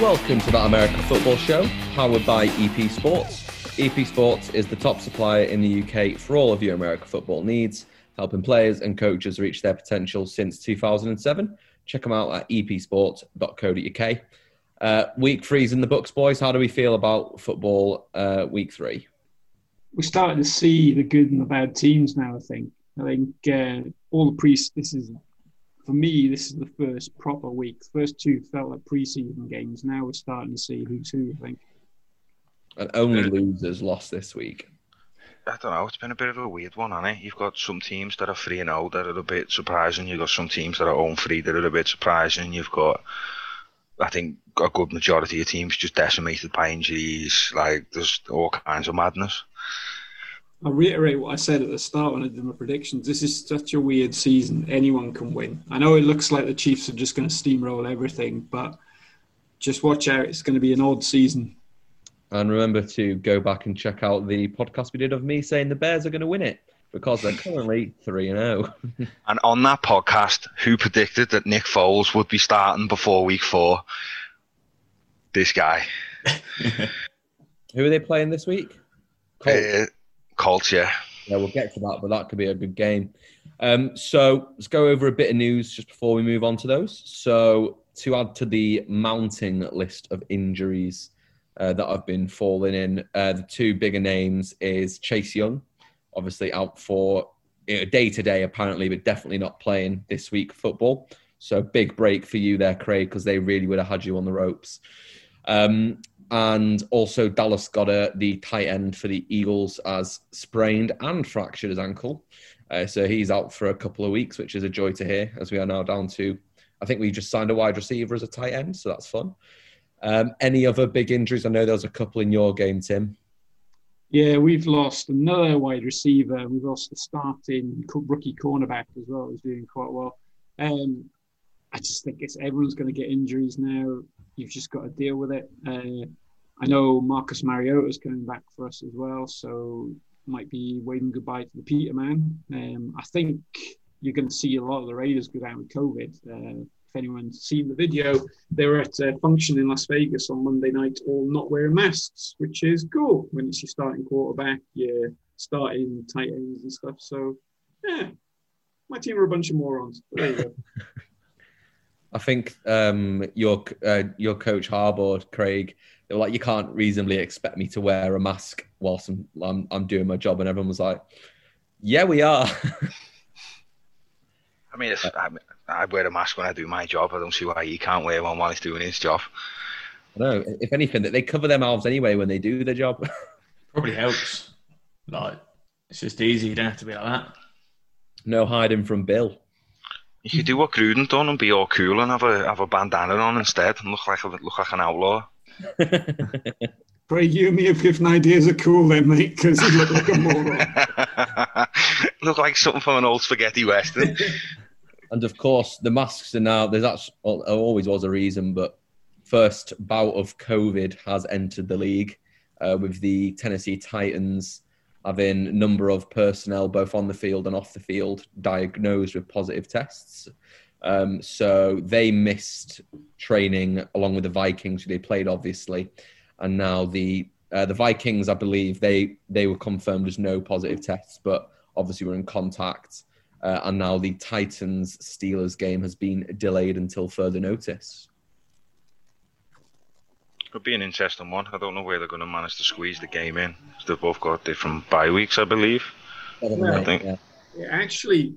Welcome to that America Football Show, powered by EP Sports. EP Sports is the top supplier in the UK for all of your America football needs, helping players and coaches reach their potential since 2007. Check them out at epsports.co.uk. Uh, week three's in the books, boys. How do we feel about football uh, week three? We're starting to see the good and the bad teams now. I think. I think uh, all the pre. This is for me. This is the first proper week. First two felt like preseason games. Now we're starting to see who's who. I think. And only losers lost this week. I don't know. It's been a bit of a weird one, hasn't it? You've got some teams that are three and zero that are a bit surprising. You've got some teams that are oh own three that are a bit surprising. You've got, I think, a good majority of teams just decimated by injuries. Like there's all kinds of madness. I'll reiterate what I said at the start when I did my predictions. This is such a weird season. Anyone can win. I know it looks like the Chiefs are just going to steamroll everything, but just watch out. It's going to be an odd season. And remember to go back and check out the podcast we did of me saying the Bears are going to win it because they're currently 3 and 0. And on that podcast, who predicted that Nick Foles would be starting before week four? This guy. Who are they playing this week? Colts. Uh, Colts, yeah. Yeah, we'll get to that, but that could be a good game. Um, so let's go over a bit of news just before we move on to those. So to add to the mounting list of injuries uh, that have been falling in, uh, the two bigger names is Chase Young, obviously out for day to day apparently, but definitely not playing this week football. So big break for you there, Craig, because they really would have had you on the ropes. Um, and also Dallas Goedert, the tight end for the Eagles, has sprained and fractured his ankle. Uh, so he's out for a couple of weeks, which is a joy to hear, as we are now down to, I think we just signed a wide receiver as a tight end, so that's fun. Um, any other big injuries? I know there was a couple in your game, Tim. Yeah, we've lost another wide receiver. We've lost the starting rookie cornerback as well, who's doing quite well. Um, I just think it's everyone's going to get injuries now. You've just got to deal with it. Uh, I know Marcus Mariota is coming back for us as well, so might be waving goodbye to the Peterman. Um, I think you're going to see a lot of the Raiders go down with COVID. Uh, if anyone's seen the video, they were at a function in Las Vegas on Monday night, all not wearing masks, which is cool when it's your starting quarterback, your starting tight ends and stuff. So, yeah, my team are a bunch of morons. There you go. I think um, your uh, your coach Harbaugh, Craig, they were like, "You can't reasonably expect me to wear a mask whilst I'm I'm, I'm doing my job," and everyone was like, "Yeah, we are." I mean, if, I, I wear a mask when I do my job. I don't see why he can't wear one while he's doing his job. No, if anything, that they cover their mouths anyway when they do their job. Probably helps. Like it's just easy. You don't have to be like that. no hiding from Bill. You could do what Gruden done and be all cool and have a have a bandana on instead and look like a, look like an outlaw. Craig, you and me have different ideas are cool then, mate, because you look like a moron. look like something from an old spaghetti western. And of course, the masks are now. There's actually always was a reason, but first bout of COVID has entered the league uh, with the Tennessee Titans having a number of personnel, both on the field and off the field, diagnosed with positive tests. Um, so they missed training along with the Vikings, who they played obviously, and now the uh, the Vikings, I believe they they were confirmed as no positive tests, but obviously were in contact. Uh, and now the Titans Steelers game has been delayed until further notice. Could be an interesting one. I don't know where they're going to manage to squeeze the game in. They've both got different bye weeks, I believe. I think. Yeah. it actually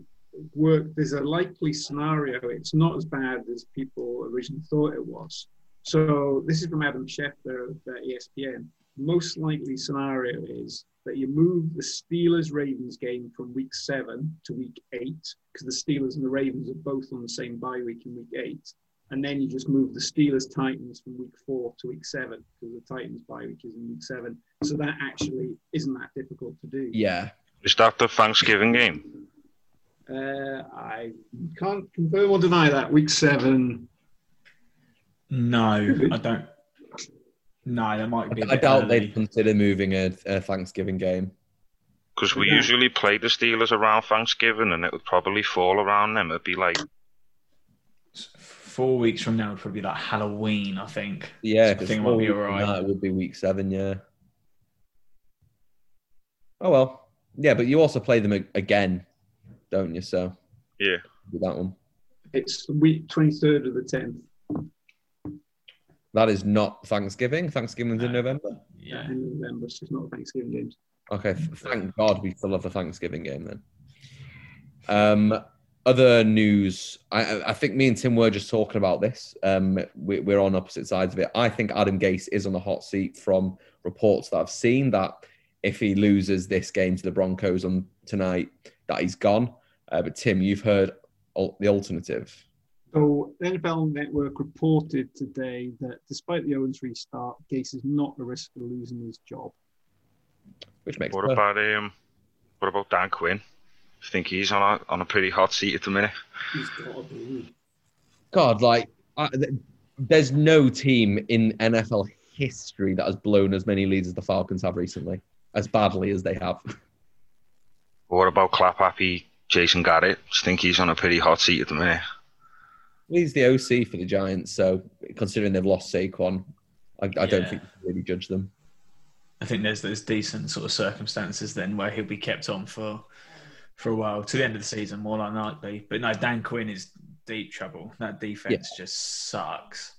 worked. There's a likely scenario. It's not as bad as people originally thought it was. So this is from Adam Schefter of uh, ESPN. Most likely scenario is that you move the Steelers Ravens game from week seven to week eight because the Steelers and the Ravens are both on the same bye week in week eight, and then you just move the Steelers Titans from week four to week seven because the Titans bye week is in week seven. So that actually isn't that difficult to do. Yeah. Is that the Thanksgiving game? Uh, I can't confirm or deny that. Week seven. No, I don't. No, there might be. I bit doubt early. they'd consider moving a, a Thanksgiving game. Because we Yeah. usually play the Steelers around Thanksgiving, and it would probably fall around them. It'd be like four weeks from now would probably be like Halloween, I think. Yeah, So I think it four might be weeks all from right. It would be week seven. Yeah. Oh well, yeah, but you also play them again, don't you? So Yeah. do that one. It's week 23rd of the 10th That is not Thanksgiving. Thanksgiving's in November. Yeah. in November, so it's not Thanksgiving games. Okay, thank God we still have the Thanksgiving game then. Um, other news. I- I, I think me and Tim were just talking about this. Um, we, we're on opposite sides of it. I think Adam Gase is on the hot seat from reports that I've seen that if he loses this game to the Broncos on tonight, that he's gone. Uh, but Tim, you've heard al- the alternative. So, the NFL Network reported today that despite the 0 3 start, Gase is not at risk of losing his job. Which makes What perfect- about um? What about Dan Quinn? I think he's on a on a pretty hot seat at the minute. He's got to be. God, like, I, th- there's no team in NFL history that has blown as many leads as the Falcons have recently, as badly as they have. What about clap happy Jason Garrett? I think he's on a pretty hot seat at the minute. He's the OC for the Giants, so considering they've lost Saquon, I, I don't think you can really judge them. I think there's there's decent sort of circumstances then where he'll be kept on for for a while to the end of the season, more than likely. But no, Dan Quinn is deep trouble. That defense just sucks.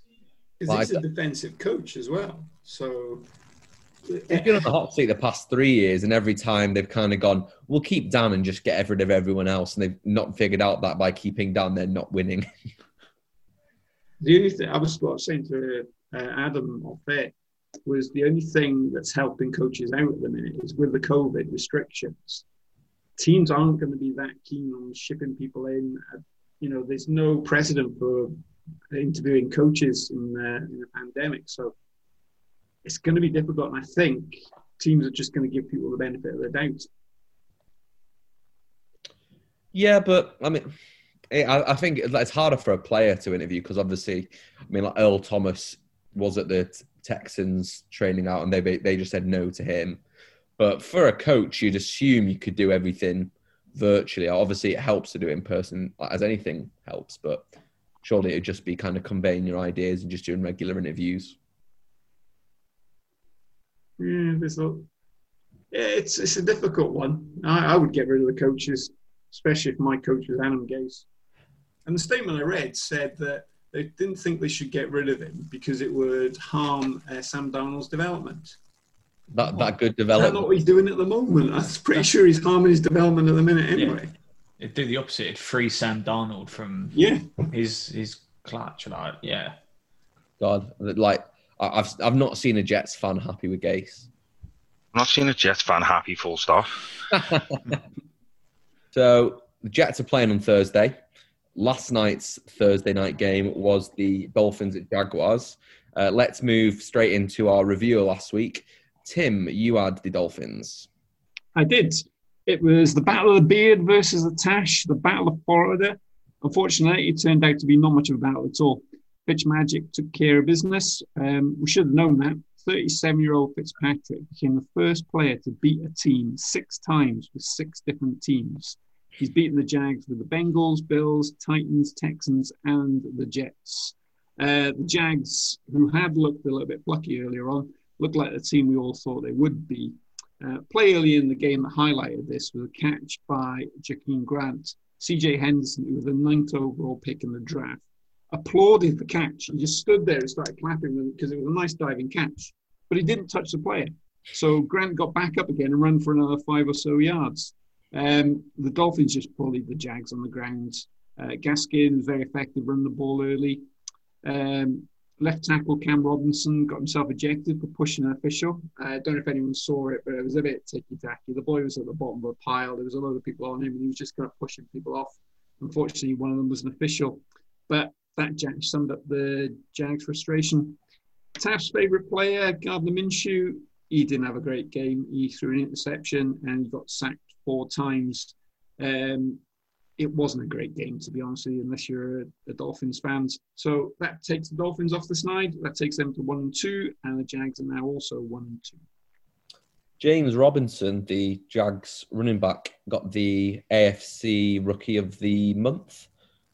Because he's he's a a defensive coach as well. So, They've been on the hot seat the past three years, and every time they've kind of gone, "We'll keep Dan and just get rid of everyone else," and they've not figured out that by keeping Dan, they're not winning. the only thing I was, what I was saying to uh, Adam off air was the only thing that's helping coaches out at the minute is with the COVID restrictions. Teams aren't going to be that keen on shipping people in. Uh, You know, there's no precedent for interviewing coaches in the, in the pandemic, so it's going to be difficult. And I think teams are just going to give people the benefit of the doubt. Yeah, but I mean, I, I think it's harder for a player to interview because obviously, I mean, like Earl Thomas was at the Texans training out, and they they just said no to him. But for a coach, you'd assume you could do everything virtually. Obviously, it helps to do it in person, as anything helps. But surely it'd just be kind of conveying your ideas and just doing regular interviews. Yeah, a, it's it's a difficult one. I, I would get rid of the coaches, especially if my coach was Adam Gase. And the statement I read said that they didn't think they should get rid of him because it would harm uh, Sam Darnold's development. That that good Is that development. not what he's doing at the moment? I'm pretty sure he's harming his development at the minute anyway. It'd do the opposite. It'd free Sam Darnold from Yeah, his his clutch. Like, yeah. God, like I- I've I've not seen a Jets fan happy with Gase. I'm not seen a Jets fan happy. Full stop. So the Jets are playing on Thursday. Last night's Thursday night game was the Dolphins at Jaguars. Uh, let's move straight into our review last week. Tim, you had the Dolphins. I did. It was the Battle of the Beard versus the Tash, the Battle of Florida. Unfortunately, it turned out to be not much of a battle at all. Pitch Fitzmagic took care of business. Um, we should have known that. 37 year old Fitzpatrick became the first player to beat a team six times with six different teams. He's beaten the Jags with the Bengals, Bills, Titans, Texans, and the Jets. Uh, the Jags, who had looked a little bit plucky earlier on, looked like the team we all thought they would be. Uh, play early in the game that highlighted this was a catch by Jakeem Grant. CJ Henderson, who was the ninth overall pick in the draft, applauded the catch. He just stood there and started clapping because it was a nice diving catch, but he didn't touch the player. So Grant got back up again and ran for another five or so yards. Um, the Dolphins just bullied the Jags on the ground. Uh, Gaskin was very effective run the ball early. Um, left tackle Cam Robinson got himself ejected for pushing an official. I don't know if anyone saw it, but it was a bit ticky tacky. The boy was at the bottom of a pile. There was a lot of people on him, and he was just kind of pushing people off. Unfortunately, one of them was an official. But that summed up the Jags' frustration. Taft's favourite player, Gardner Minshew, he didn't have a great game. He threw an interception and he got sacked four times. Um, it wasn't a great game, to be honest with you, unless you're a, a Dolphins fans. So that takes the Dolphins off the snide. That takes them to one and two, and the Jags are now also one and two. James Robinson, the Jags running back, got the AFC Rookie of the Month.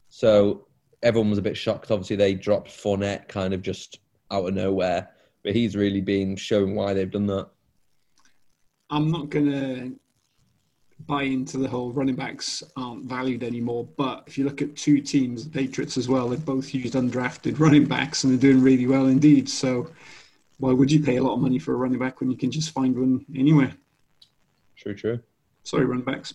So everyone was a bit shocked. Obviously, they dropped Fournette kind of just out of nowhere, but he's really been showing why they've done that. I'm not going to buy into the whole running backs aren't valued anymore. But if you look at two teams, the Patriots as well, they've both used undrafted running backs and they're doing really well indeed. So why would you pay a lot of money for a running back when you can just find one anywhere? True, true. Sorry, running backs.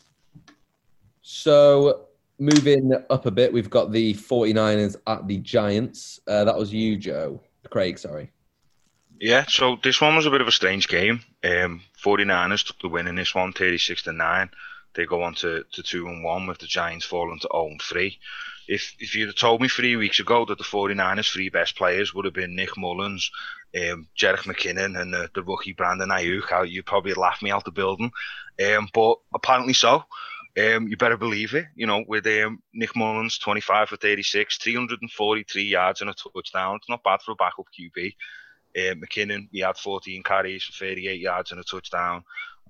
So moving up a bit, we've got the 49ers at the Giants. Uh, that was you, Joe. Craig, sorry. Yeah, so this one was a bit of a strange game. Um, 49ers took the win in this one, 36 to 9. They go on to, to 2 and 1 with the Giants falling to 0 and 3. If if you'd have told me three weeks ago that the 49ers' three best players would have been Nick Mullens, um, Jerick McKinnon, and the, the rookie Brandon Aiyuk, you'd probably laugh me out the building. Um, but apparently so. Um, you better believe it. You know, with um, Nick Mullens, 25 for 36, 343 yards and a touchdown. It's not bad for a backup QB. Uh, McKinnon, he had 14 carries for 38 yards and a touchdown.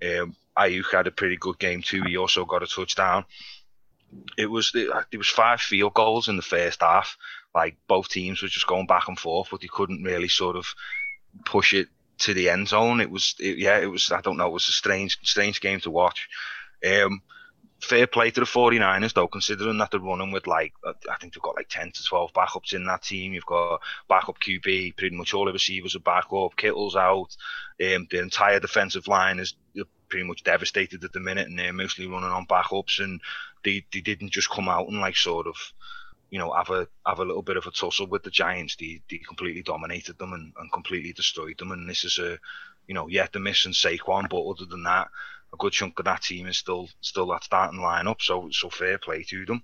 Um, Aiyuk had a pretty good game too. He also got a touchdown. It was there was five field goals in the first half. Like both teams were just going back and forth, but they couldn't really sort of push it to the end zone. It was it, yeah, it was I don't know. It was a strange strange game to watch. Um, fair play to the 49ers though, considering that they're running with like I think they've got like 10 to 12 backups in that team. You've got backup QB, pretty much all the receivers are back up. Kittle's out. Um, the entire defensive line is pretty much devastated at the minute, and they're mostly running on backups. And they they didn't just come out and like sort of. You know, have a have a little bit of a tussle with the Giants. They, they completely dominated them and, and completely destroyed them. And this is a, you know, yeah, they're missing Saquon, but other than that, a good chunk of that team is still still that starting lineup. So so fair play to them.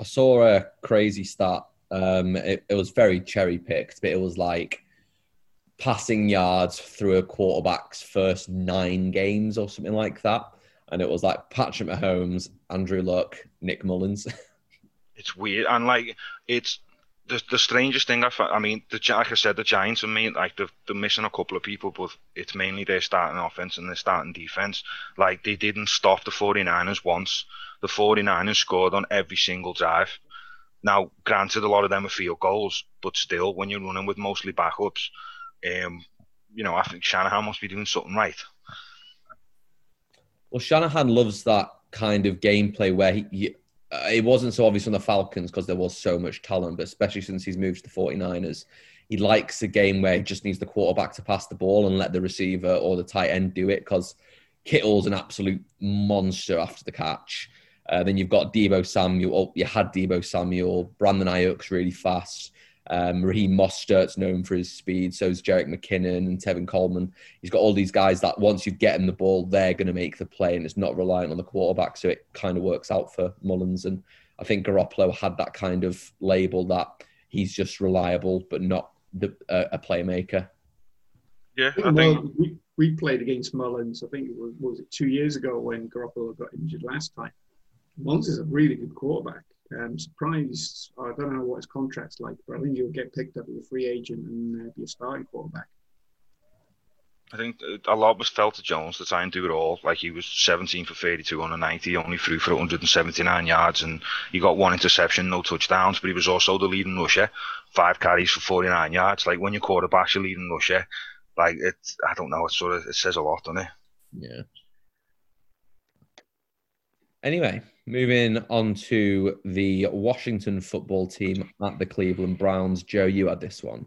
I saw a crazy stat. Um, it, it was very cherry picked, but it was like passing yards through a quarterback's first nine games or something like that. And it was like Patrick Mahomes, Andrew Luck, Nick Mullens. it's weird, and like it's the the strangest thing I found, I mean, the like I said, the Giants and me, like they're, they're missing a couple of people, but it's mainly their starting offense and their starting defense. Like they didn't stop the 49ers once. The 49ers scored on every single drive. Now, granted, a lot of them are field goals, but still, when you're running with mostly backups, um, you know, I think Shanahan must be doing something right. Well, Shanahan loves that kind of gameplay where he, he uh, it wasn't so obvious on the Falcons because there was so much talent, but especially since he's moved to the 49ers, he likes a game where he just needs the quarterback to pass the ball and let the receiver or the tight end do it because Kittle's an absolute monster after the catch. Uh, then you've got Deebo Samuel. Oh, you had Deebo Samuel. Brandon Aiyuk's really fast. Um, Raheem Mostert's known for his speed. So is Jerick McKinnon and Tevin Coleman. He's got all these guys that once you get him the ball, they're going to make the play, and it's not reliant on the quarterback. So it kind of works out for Mullens. And I think Garoppolo had that kind of label that he's just reliable, but not the, uh, a playmaker. Yeah, I think we, we played against Mullens. I think it was, was it two years ago when Garoppolo got injured last time. Mullens is a really good quarterback. I'm surprised. I don't know what his contract's like, but I think he'll get picked up as a free agent and uh, be a starting quarterback. I think a lot was felt to Jones to try and do it all. Like he was 17 for 32 on a 90, only threw for 179 yards, and he got one interception, no touchdowns. But he was also the leading rusher, five carries for 49 yards. Like when your quarterback's your leading rusher, like it, I don't know, it sort of it says a lot, doesn't it? Yeah. Anyway, moving on to the Washington football team at the Cleveland Browns. Joe, you had this one.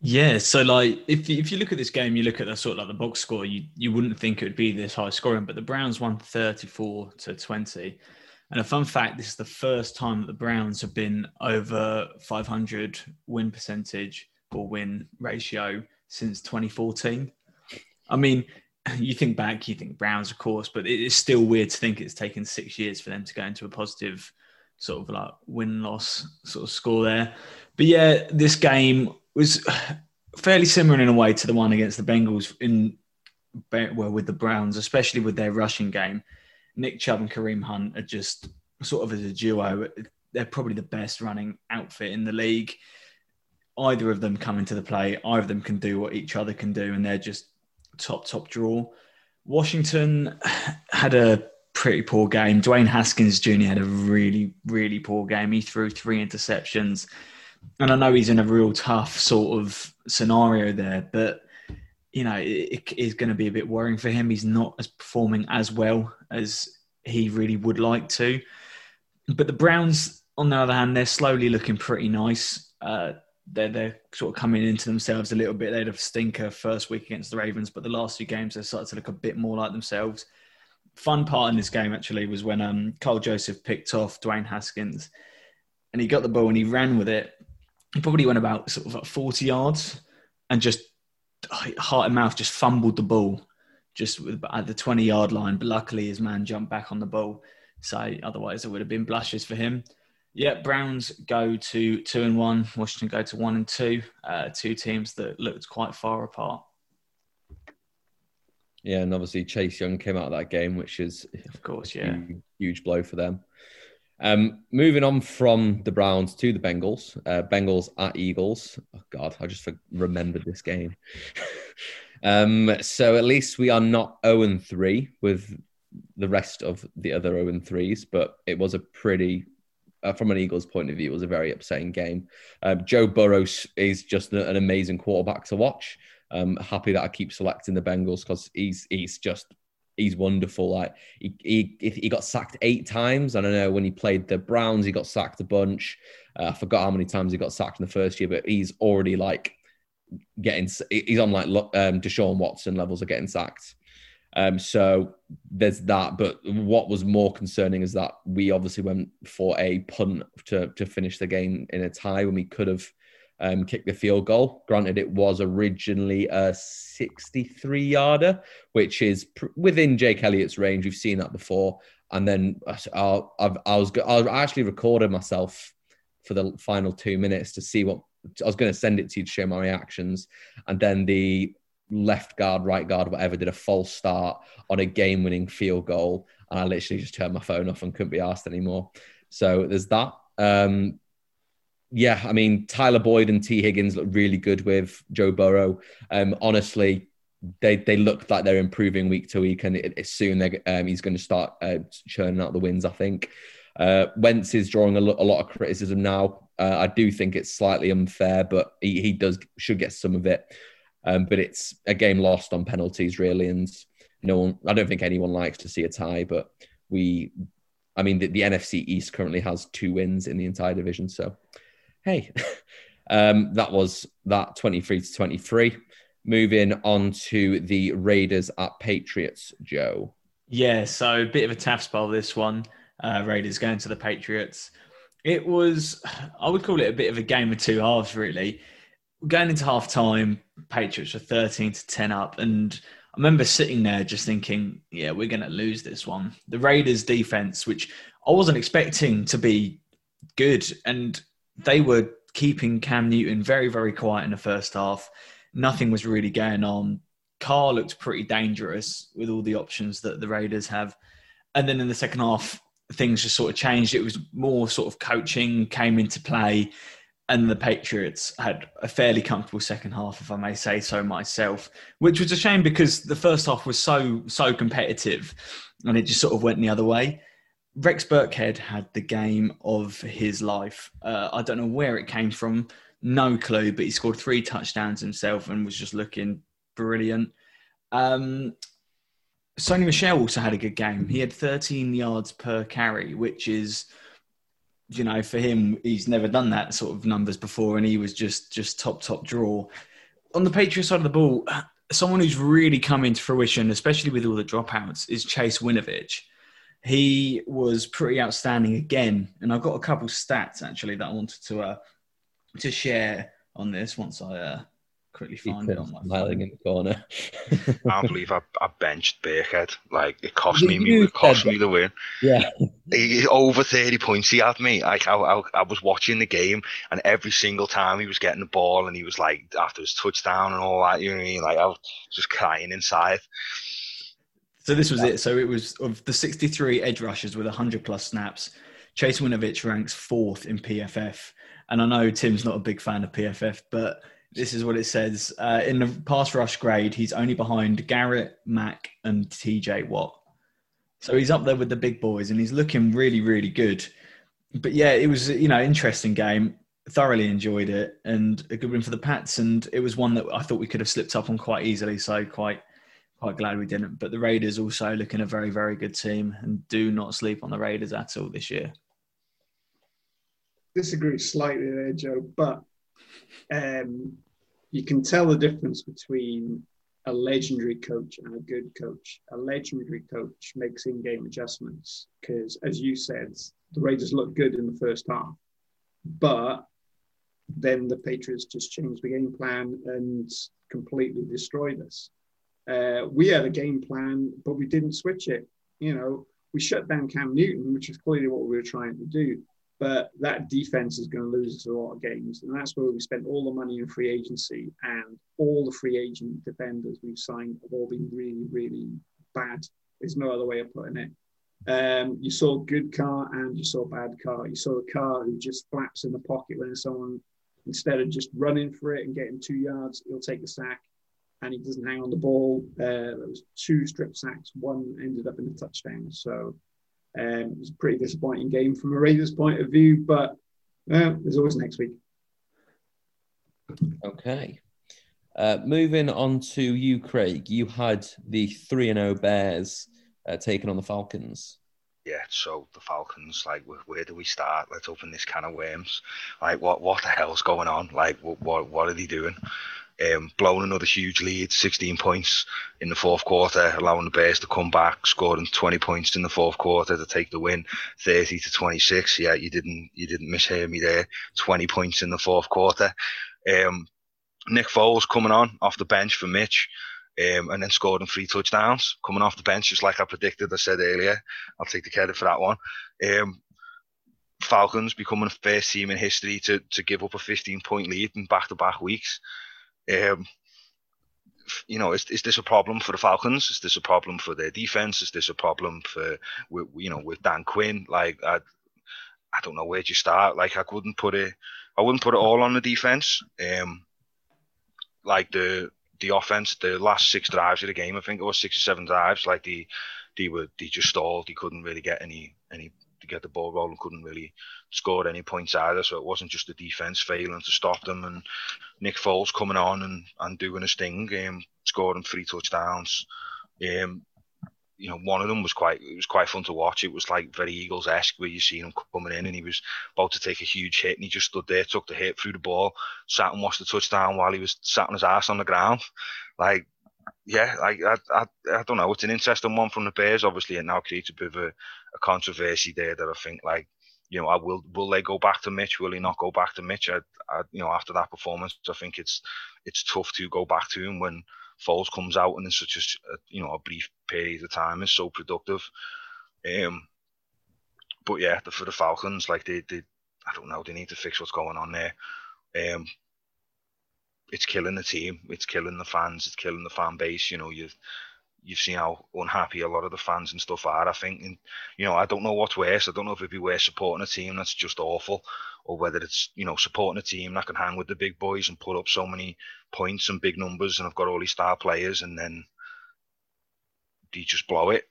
Yeah, so like if you, if you look at this game, you look at the sort of like the box score, you you wouldn't think it would be this high scoring, but the Browns won 34 to 20. And a fun fact, this is the first time that the Browns have been over 500 win percentage or win ratio since 2014. I mean, you think back, you think Browns, of course, but it is still weird to think it's taken six years for them to go into a positive sort of like win loss sort of score there. But yeah, this game was fairly similar in a way to the one against the Bengals in well with the Browns, especially with their rushing game. Nick Chubb and Kareem Hunt are just sort of as a duo. They're probably the best running outfit in the league. Either of them come into the play. Either of them can do what each other can do, and they're just top top draw. Washington had a pretty poor game. Dwayne Haskins Jr. had a really, really poor game. He threw three interceptions. And I know he's in a real tough sort of scenario there, but you know, it, is going to be a bit worrying for him. He's not as performing as well as he really would like to. But the Browns, on the other hand, they're slowly looking pretty nice. Uh, they're they're sort of coming into themselves a little bit. They had a stinker first week against the Ravens, but the last few games they started to look a bit more like themselves. Fun part in this game actually was when um, Karl Joseph picked off Dwayne Haskins, and he got the ball and he ran with it. He probably went about sort of like forty yards, and just heart and mouth just fumbled the ball just at the 20 yard line. But luckily, his man jumped back on the ball. So otherwise, it would have been blushes for him. Yeah, Browns go to two and one. Washington go to one and two. Uh, two teams that looked quite far apart. Yeah, and obviously Chase Young came out of that game, which is of course, yeah, huge, huge blow for them. Um, moving on from the Browns to the Bengals. Uh, Bengals at Eagles. Oh God, I just remembered this game. um, so at least we are not 0 and 3 with the rest of the other 0 and 3s, but it was a pretty, uh, from an Eagles point of view, it was a very upsetting game. Um, Joe Burrows is just an amazing quarterback to watch. Um, happy that I keep selecting the Bengals because he's he's just he's wonderful. Like he, he he got sacked eight times. I don't know when he played the Browns, he got sacked a bunch. Uh, I forgot how many times he got sacked in the first year, but he's already like getting. He's on like um, Deshaun Watson levels of getting sacked. Um, so there's that. But what was more concerning is that we obviously went for a punt to to finish the game in a tie when we could have um, kick the field goal. Granted, it was originally a 63 yarder, which is pr- within Jake Elliott's range. We've seen that before. And then I, uh, I, I was I actually recorded myself for the final two minutes to see what I was going to send it to you to show my reactions. And then the left guard, right guard, whatever, did a false start on a game winning field goal. And I literally just turned my phone off and couldn't be asked anymore. So there's that. Um, yeah, I mean, Tyler Boyd and Tee Higgins look really good with Joe Burrow. Um, honestly, they they look like they're improving week to week, and it, it soon um, he's going to start uh, churning out the wins. I think. Uh, Wentz is drawing a, lo- a lot of criticism now. Uh, I do think it's slightly unfair, but he, he does should get some of it. Um, but it's a game lost on penalties, really, and no one. I don't think anyone likes to see a tie, but we. I mean, the, the NFC East currently has two wins in the entire division, so hey, um, that was that 23 to 23. Moving on to the Raiders at Patriots, Joe. Yeah, so a bit of a tough spell this one. Uh, Raiders going to the Patriots. It was, I would call it a bit of a game of two halves, really. Going into half time, Patriots were 13 to 10 up. And I remember sitting there just thinking, yeah, we're going to lose this one. The Raiders' defense, which I wasn't expecting to be good. And they were keeping Cam Newton very, very quiet in the first half. Nothing was really going on. Carr looked pretty dangerous with all the options that the Raiders have. And then in the second half, things just sort of changed. It was more sort of coaching came into play, and the Patriots had a fairly comfortable second half, if I may say so myself, which was a shame because the first half was so so competitive, and it just sort of went the other way. Rex Burkhead had the game of his life. Uh, I don't know where it came from, no clue, but he scored three touchdowns himself and was just looking brilliant. Um, Sony Michel also had a good game. He had 13 yards per carry, which is, you know, for him, he's never done that sort of numbers before, and he was just just top top draw. On the Patriot side of the ball, someone who's really come into fruition, especially with all the dropouts, is Chase Winovich he was pretty outstanding again. And I've got a couple stats actually that I wanted to uh, to share on this once I uh, quickly find it on my smiling in the corner. I can't believe I, I benched Burkhead. Like it cost me, me it cost me the win. Yeah, he, over thirty points he had me. Like I, I, I, was watching the game, and every single time he was getting the ball, and he was like after his touchdown and all that. You know what I mean? Like I was just crying inside. So this was yeah. it. So it was of the 63 edge rushers with 100 plus snaps. Chase Winovich ranks fourth in PFF. And I know Tim's not a big fan of PFF, but this is what it says. Uh, in the pass rush grade, he's only behind Garrett, Mack, and TJ Watt. So he's up there with the big boys, and he's looking really, really good. But yeah, it was you know interesting game. Thoroughly enjoyed it, and a good win for the Pats. And it was one that I thought we could have slipped up on quite easily. So quite quite glad we didn't. But the Raiders also looking a very, very good team, and do not sleep on the Raiders at all this year. Disagree slightly there, Joe, but um, you can tell the difference between a legendary coach and a good coach. A legendary coach makes in-game adjustments because, as you said, the Raiders looked good in the first half, but then the Patriots just changed the game plan and completely destroyed us. Uh, we had a game plan, but we didn't switch it. You know, we shut down Cam Newton, which is clearly what we were trying to do. But that defense is going to lose us a lot of games. And that's where we spent all the money in free agency. And all the free agent defenders we've signed have all been really, really bad. There's no other way of putting it. Um, you saw good Carr and you saw bad Carr. You saw a Carr who just flaps in the pocket when someone, instead of just running for it and getting two yards, he'll take a sack and he doesn't hang on the ball. Uh, there was two strip sacks. One ended up in a touchdown. So um, it was a pretty disappointing game from a Raiders point of view, but uh, there's always next week. Okay. Uh, moving on to you, Craig. You had the 3 0 Bears uh, taking on the Falcons. Yeah, so the Falcons, like, where do we start? Let's open this can of worms. Like, what what the hell's going on? Like, what what, what are they doing? Um, blown another huge lead, 16 points in the fourth quarter, allowing the Bears to come back, scoring 20 points in the fourth quarter to take the win, 30 to 26. Yeah, you didn't you didn't mishear me there. 20 points in the fourth quarter. Um, Nick Foles coming on off the bench for Mitch. Um, and then scoring three touchdowns coming off the bench, just like I predicted. I said earlier, I'll take the credit for that one. Um, Falcons becoming the first team in history to, to give up a 15 point lead in back to back weeks. Um, you know, is, is this a problem for the Falcons? Is this a problem for their defense? Is this a problem for, with, you know, with Dan Quinn? Like, I, I don't know where to start. Like, I couldn't put it, I wouldn't put it all on the defense. Um, like the the offense, the last six drives of the game, I think it was six or seven drives. Like they, they were, they just stalled. They couldn't really get any any get the ball rolling, couldn't really score any points either. So it wasn't just the defense failing to stop them, and Nick Foles coming on and, and doing his thing, um, scoring three touchdowns. Um, you know, one of them was quite it was quite fun to watch. It was like very Eagles esque where you see him coming in and he was about to take a huge hit and he just stood there, took the hit, threw the ball, sat and watched the touchdown while he was sat on his ass on the ground. Like yeah, like I, I, I don't know. It's an interesting one from the Bears. Obviously, it now creates a bit of a, a controversy there that I think like you know, I will will they go back to Mitch? Will he not go back to Mitch? I, I, you know, after that performance, I think it's it's tough to go back to him when Foles comes out and in such a, a you know a brief period of time is so productive. Um, but yeah, the, for the Falcons, like they, they, I don't know, they need to fix what's going on there. Um, it's killing the team. It's killing the fans. It's killing the fan base. You know, you you've seen how unhappy a lot of the fans and stuff are. I think, and you know, I don't know what's worse. I don't know if it'd be worse supporting a team that's just awful, or whether it's you know supporting a team that can hang with the big boys and put up so many points and big numbers, and I've got all these star players, and then they just blow it.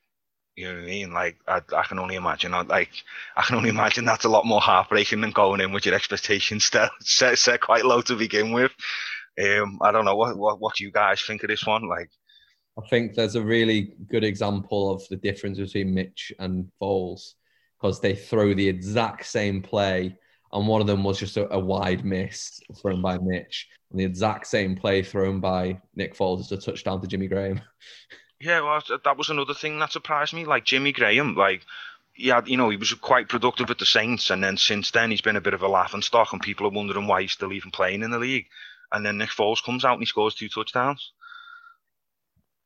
You know what I mean? Like I, I can only imagine. I, Like I can only imagine that's a lot more heartbreaking than going in with your expectations set, set quite low to begin with. Um, I don't know what, what what you guys think of this one? Like, I think there's a really good example of the difference between Mitch and Foles because they throw the exact same play, and one of them was just a, a, wide miss thrown by Mitch, and the exact same play thrown by Nick Foles is a touchdown to Jimmy Graham. Yeah, well, that was another thing that surprised me. Like Jimmy Graham, like he had, you know, he was quite productive at the Saints, and then since then he's been a bit of a laughing stock, and people are wondering why he's still even playing in the league and then Nick Foles comes out and he scores two touchdowns.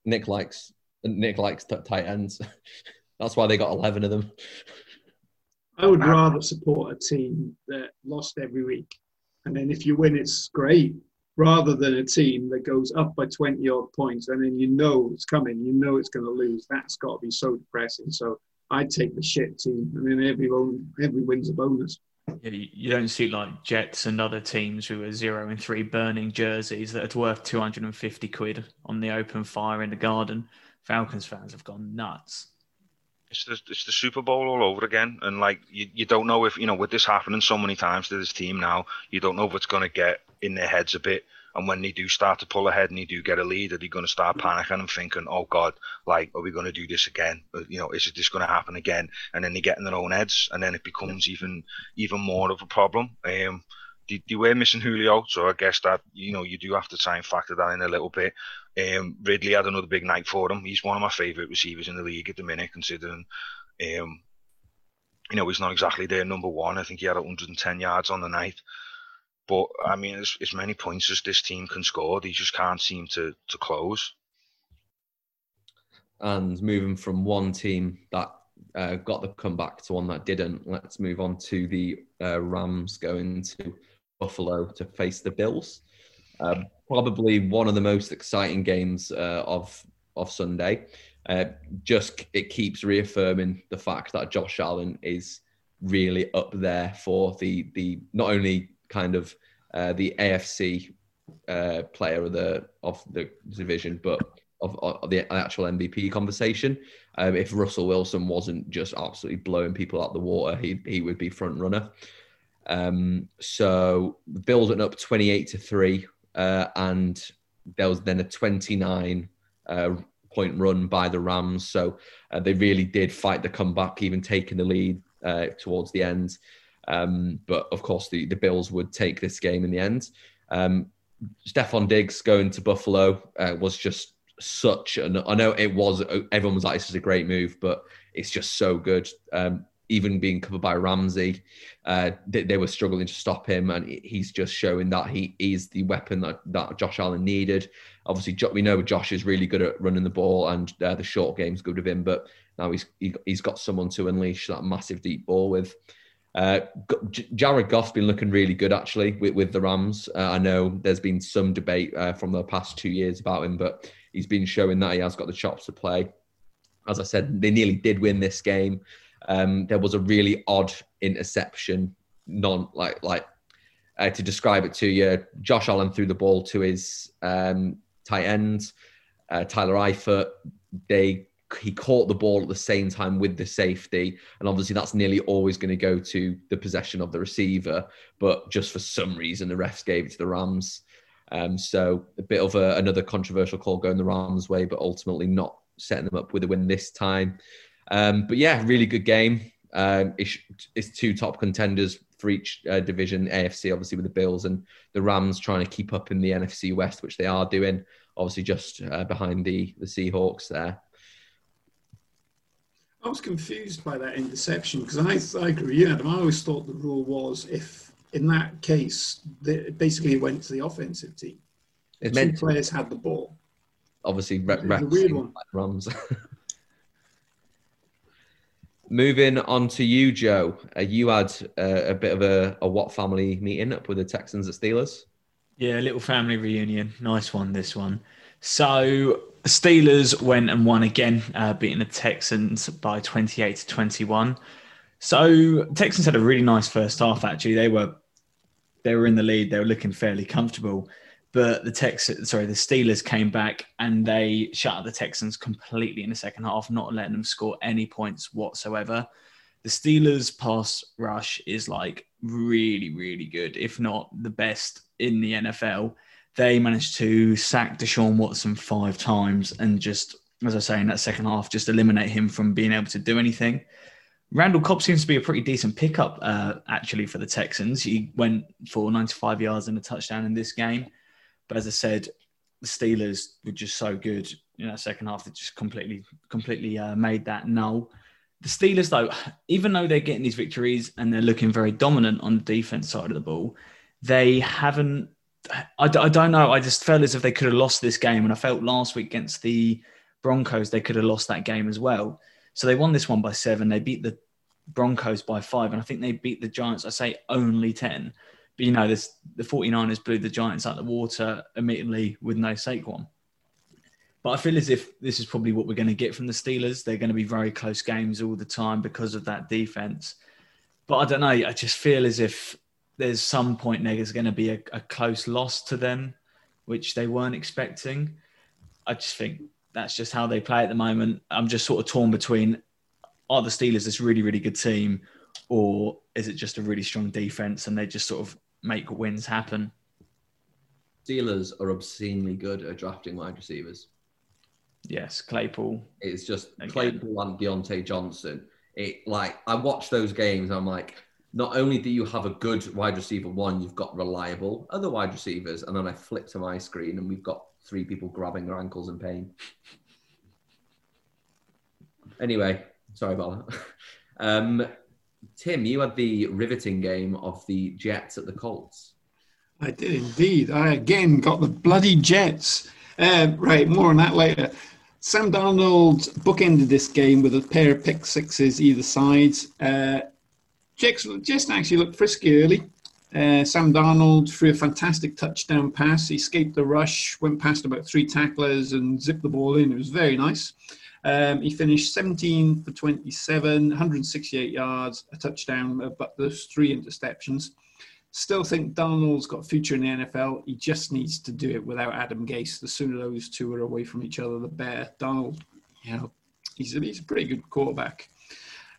Nick likes Nick likes t- tight ends. That's why they got eleven of them. I would rather support a team that lost every week, and then if you win, it's great. Rather than a team that goes up by twenty odd points, and then you know it's coming, you know it's going to lose. That's got to be so depressing. So I'd take the shit team, and then every every win's a bonus. You don't see like Jets and other teams who are zero and three burning jerseys that are worth 250 quid on the open fire in the garden. Falcons fans have gone nuts. it's the it's the Super Bowl all over again, and like you, you don't know if you know with this happening so many times to this team now, you don't know if it's going to get in their heads a bit. And when they do start to pull ahead and they do get a lead, are they going to start panicking and thinking, "Oh God, like are we going to do this again? You know, is this going to happen again?" And then they get in their own heads, and then it becomes even even more of a problem. Um, they, they were missing Julio, so I guess that you know you do have to try and factor that in a little bit. Um, Ridley had another big night for him. He's one of my favourite receivers in the league at the minute, considering um, you know he's not exactly their number one. I think he had 110 yards on the night. But I mean, as, as many points as this team can score, they just can't seem to to close. And moving from one team that uh, got the comeback to one that didn't, let's move on to the uh, Rams going to Buffalo to face the Bills. Uh, probably one of the most exciting games uh, of of Sunday. Uh, just it keeps reaffirming the fact that Josh Allen is really up there for the the not only kind of uh, the AFC uh, player of the of the division, but of, of the actual MVP conversation. Um, if Russell Wilson wasn't just absolutely blowing people out the water, he he would be front runner. Um, so went up twenty eight to three uh, and there was then a 29 uh, point run by the Rams. So uh, they really did fight the comeback, even taking the lead uh, towards the end. Um, but of course, the, the Bills would take this game in the end. Um, Stefon Diggs going to Buffalo uh, was just such an. I know it was. Everyone was like, "This is a great move," but it's just so good. Um, even being covered by Ramsey, uh, they, they, were struggling to stop him, and he's just showing that he is the weapon that, that Josh Allen needed. Obviously, we know Josh is really good at running the ball, and uh, the short game's good with him. But now he's he, has got someone to unleash that massive deep ball with. Uh, Jared Goff's been looking really good actually with, with the Rams. Uh, I know there's been some debate uh, from the past two years about him, but he's been showing that he has got the chops to play. As I said, they nearly did win this game. Um, there was a really odd interception, non like like uh, to describe it to you. Josh Allen threw the ball to his um, tight end, uh, Tyler Eifert. They he caught the ball at the same time with the safety, and obviously that's nearly always going to go to the possession of the receiver. But just for some reason, the refs gave it to the Rams. Um, so a bit of a, another controversial call going the Rams' way, but ultimately not setting them up with a win this time. Um, but yeah, really good game. Um, it's, it's, two top contenders for each uh, division. AFC obviously with the Bills and the Rams trying to keep up in the NFC West, which they are doing. Obviously, just uh, behind the the Seahawks there. I was confused by that interception because I, I agree, with you, Adam. I always thought the rule was if in that case, the, basically it went to the offensive team. It Two players to. had the ball. Obviously, re- re- weird one. Rams. Moving on to you, Joe. Uh, you had uh, a bit of a, a what family meeting up with the Texans at Steelers? Yeah, a little family reunion. Nice one, this one. So Steelers went and won again, uh, beating the Texans by 28 to 21. So Texans had a really nice first half. Actually, they were they were in the lead. They were looking fairly comfortable. But the Texans, sorry, the Steelers came back and they shut out the Texans completely in the second half, not letting them score any points whatsoever. The Steelers' pass rush is like really, really good, if not the best in the NFL. They managed to sack Deshaun Watson five times and just, as I say, in that second half, just eliminate him from being able to do anything. Randall Cobb seems to be a pretty decent pickup, uh, actually, for the Texans. He went for 95 yards and a touchdown in this game. But as I said, the Steelers were just so good in that second half that just completely, completely uh, made that null. The Steelers, though, even though they're getting these victories and they're looking very dominant on the defense side of the ball, they haven't. I, I don't know. I just felt as if they could have lost this game, and I felt last week against the Broncos they could have lost that game as well. So they won this one by seven. They beat the Broncos by five, and I think they beat the Giants. I say only ten. But you know, this the 49ers blew the Giants out of the water immediately with no Saquon. But I feel as if this is probably what we're going to get from the Steelers. They're going to be very close games all the time because of that defense. But I don't know. I just feel as if there's some point there's going to be a, a close loss to them, which they weren't expecting. I just think that's just how they play at the moment. I'm just sort of torn between are the Steelers this really, really good team, or is it just a really strong defense and they just sort of make wins happen? Steelers are obscenely good at drafting wide receivers. Yes, Claypool. It's just Again. Claypool and Diontae Johnson. It like I watch those games. I'm like, not only do you have a good wide receiver one, you've got reliable other wide receivers, and then I flip to my screen and we've got three people grabbing their ankles in pain. Anyway, sorry about that. Um, Tim, you had the riveting game of the Jets at the Colts. I did indeed. I again got the bloody Jets. Uh, right, more on that later. Sam Darnold bookended this game with a pair of pick sixes either side. Uh, Just actually looked frisky early. Uh, Sam Darnold threw a fantastic touchdown pass. He escaped the rush, went past about three tacklers, and zipped the ball in. It was very nice. Um, he finished 17 for 27, 168 yards, a touchdown, uh, but those three interceptions. Still think Darnold's got future in the NFL. He just needs to do it without Adam Gase. The sooner those two are away from each other, the better. Darnold, you know, he's a, he's a pretty good quarterback.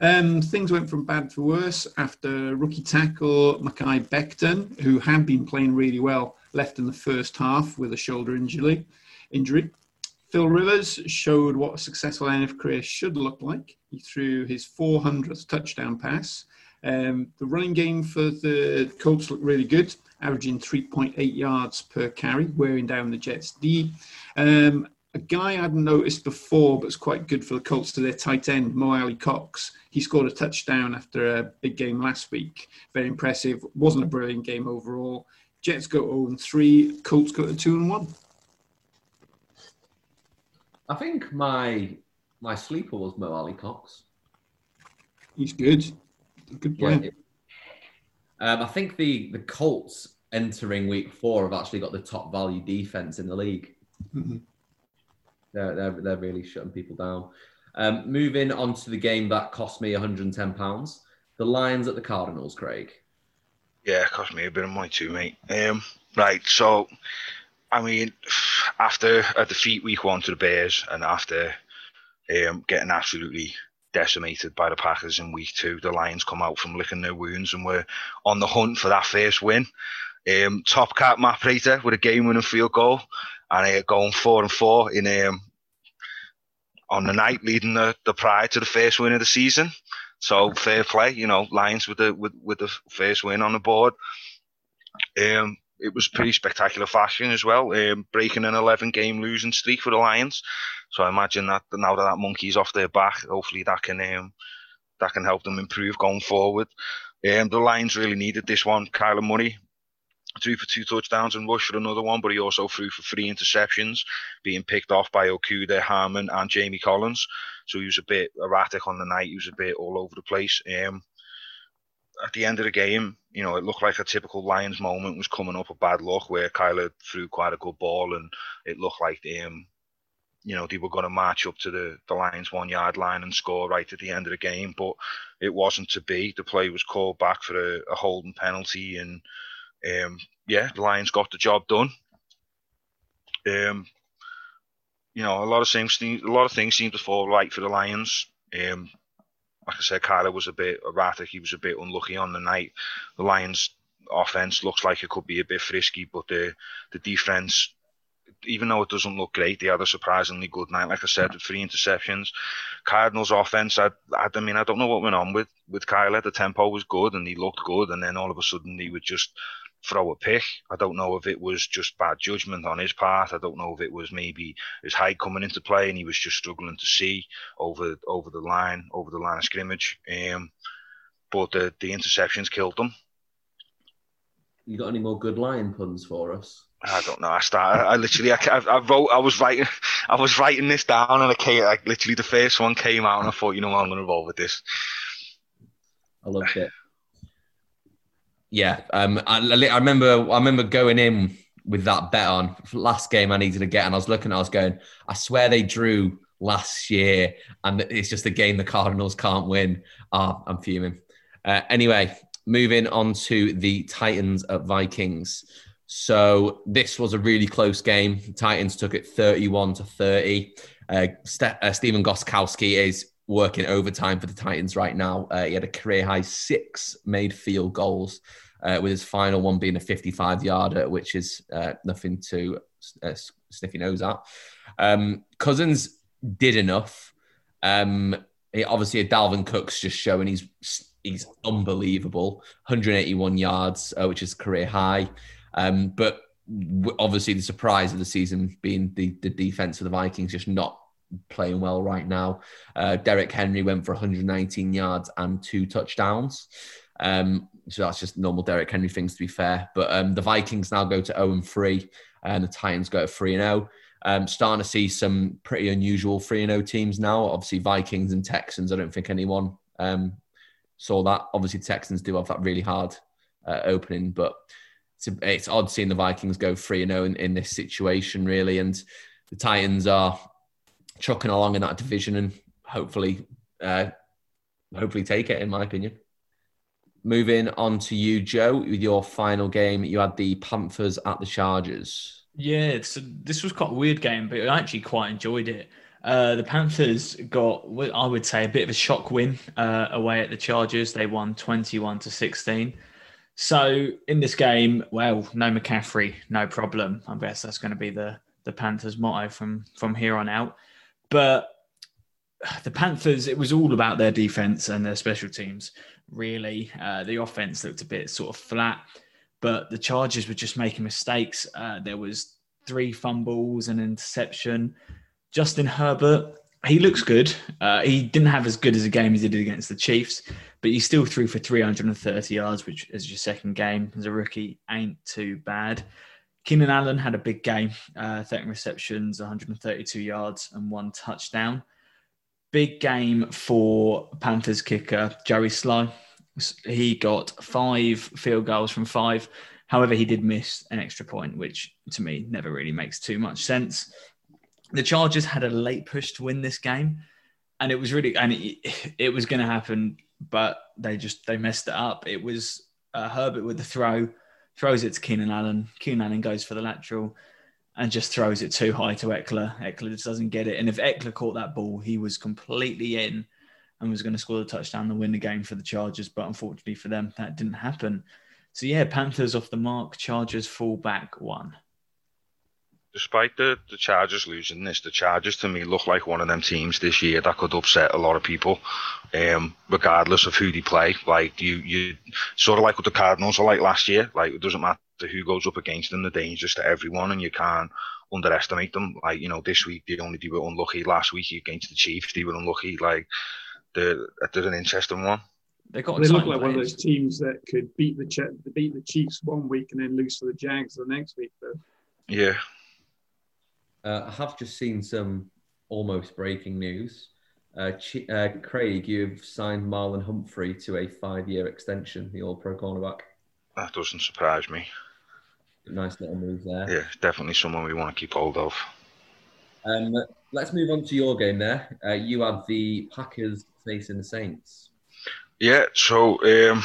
Um, things went from bad to worse after rookie tackle Mekhi Becton, who had been playing really well, left in the first half with a shoulder injury. Injury. Phil Rivers showed what a successful NFL career should look like. He threw his 400th touchdown pass. Um, the running game for the Colts looked really good, averaging 3.8 yards per carry, wearing down the Jets' D. Um, a guy I hadn't noticed before, but it's quite good for the Colts to their tight end, Mo Alie-Cox. He scored a touchdown after a big game last week. Very impressive. Wasn't a brilliant game overall. Jets go 0 3, Colts go to 2 and 1. I think my my sleeper was Mo Alie-Cox. He's good. Good Yeah. Um, I think the the Colts entering week four have actually got the top value defense in the league. Mhm. They're, they're, they're really shutting people down. Um, moving on to the game that cost me 110 pounds. The Lions at the Cardinals, Craig. Yeah, it cost me a bit of money too, mate. Um, right, so I mean, after a defeat week one to the Bears, and after um, getting absolutely decimated by the Packers in week two, the Lions come out from licking their wounds and were on the hunt for that first win. Um, top cap Prater with a game-winning field goal, and uh, going four and four in um, on the night, leading the, the Pride to the first win of the season. So fair play, you know, Lions with the with, with the first win on the board. Um, it was pretty spectacular fashion as well, um, breaking an 11 game losing streak for the Lions. So I imagine that now that that monkey's off their back, hopefully that can um, that can help them improve going forward. Um, the Lions really needed this one. Kyler Murray threw for two touchdowns and rushed for another one, but he also threw for three interceptions, being picked off by Okudah, Harmon, and Jamie Collins. So he was a bit erratic on the night. He was a bit all over the place. Um, at the end of the game, you know, it looked like a typical Lions moment was coming up a bad luck where Kyler threw quite a good ball and it looked like um, you know, they were going to march up to the, the Lions one yard line and score right at the end of the game, but it wasn't to be. The play was called back for a, a holding penalty and um, yeah, the Lions got the job done. Um, you know, a lot of things, a lot of things seemed to fall right for the Lions. Um, like I said, Kyler was a bit erratic. He was a bit unlucky on the night. The Lions' offense looks like it could be a bit frisky, but the the defense, even though it doesn't look great, they had a surprisingly good night. Like I said, with three interceptions. Cardinals' offense, I, I, I mean, I don't know what went on with with Kyler. The tempo was good and he looked good, and then all of a sudden he would just throw a pick. I don't know if it was just bad judgment on his part. I don't know if it was maybe his height coming into play and he was just struggling to see over over the line, over the line of scrimmage. Um, but the the interceptions killed them. You got any more good lion puns for us? I don't know. I started. I literally. I, I, wrote. I was writing. I was writing this down, and I came. Like literally, the first one came out, and I thought, you know what, I'm going to roll with this. I loved it. Yeah, um, I, I remember. I remember going in with that bet on last game. I needed to get, and I was looking. I was going. I swear they drew last year, and it's just a game the Cardinals can't win. Ah, I'm fuming. Uh, anyway, moving on to the Titans at Vikings. So this was a really close game. Titans took it 31 to 30. Uh, Ste- uh, Stephen Gostkowski is working overtime for the Titans right now. Uh, he had a career high six made field goals, uh, with his final one being a 55 yarder, which is uh, nothing to uh, sniff your nose at. Um, Cousins did enough. Um, he, obviously, Dalvin Cook's just showing he's he's unbelievable. 181 yards, uh, which is career high. Um, but obviously, the surprise of the season being the the defense of the Vikings just not playing well right now. Uh, Derrick Henry went for 119 yards and two touchdowns. Um, so that's just normal Derrick Henry things to be fair. But um, the Vikings now go to 0 and 3, and the Titans go to 3 and 0. Um, starting to see some pretty unusual 3 0 teams now. Obviously, Vikings and Texans. I don't think anyone um, saw that. Obviously, Texans do have that really hard uh, opening, but it's, it's odd seeing the Vikings go 3 0 in, in this situation, really. And the Titans are chucking along in that division and hopefully, uh, hopefully take it, in my opinion. Moving on to you, Joe, with your final game, you had the Panthers at the Chargers. Yeah, so this was quite a weird game, but I actually quite enjoyed it. Uh, the Panthers got, I would say, a bit of a shock win uh, away at the Chargers. They won 21 to 16. So in this game, well, no McCaffrey, no problem. I guess that's going to be the the Panthers' motto from from here on out. But the Panthers, it was all about their defense and their special teams. Really, uh, the offense looked a bit sort of flat but the Chargers were just making mistakes. Uh, there was three fumbles and interception. Justin Herbert, he looks good. Uh, he didn't have as good as a game as he did against the Chiefs, but he still threw for 330 yards, which is your second game as a rookie ain't too bad. Keenan Allen had a big game, uh, 13 receptions, 132 yards, and one touchdown. Big game for Panthers kicker Joey Slye. He got five field goals from five. However, he did miss an extra point, which to me never really makes too much sense. The Chargers had a late push to win this game, and it was really and it, it was going to happen, but they just they messed it up. It was uh, Herbert with the throw, throws it to Keenan Allen. Keenan Allen goes for the lateral and just throws it too high to Ekeler. Ekeler just doesn't get it. And if Ekeler caught that ball, he was completely in and was going to score the touchdown and win the game for the Chargers. But unfortunately for them, that didn't happen. So yeah, Panthers off the mark. Chargers fall back one. Despite the, the Chargers losing this, the Chargers to me look like one of them teams this year that could upset a lot of people, um, regardless of who they play. Like you, you sort of like what the Cardinals are like last year. Like it doesn't matter who goes up against them, they're dangerous to everyone, and you can't underestimate them. Like you know, this week they only they were unlucky. Last week against the Chiefs, they were unlucky. Like they're, they're an interesting one. They got. They look like one of those teams that could beat the beat the Chiefs one week and then lose to the Jags the next week, though. Yeah. Uh, I have just seen some almost breaking news. Uh, Ch- uh, Craig, you've signed Marlon Humphrey to a five-year extension, the All-Pro cornerback. That doesn't surprise me. Nice little move there. Yeah, definitely someone we want to keep hold of. Um, let's move on to your game there. Uh, you had the Packers facing the Saints. Yeah, so um,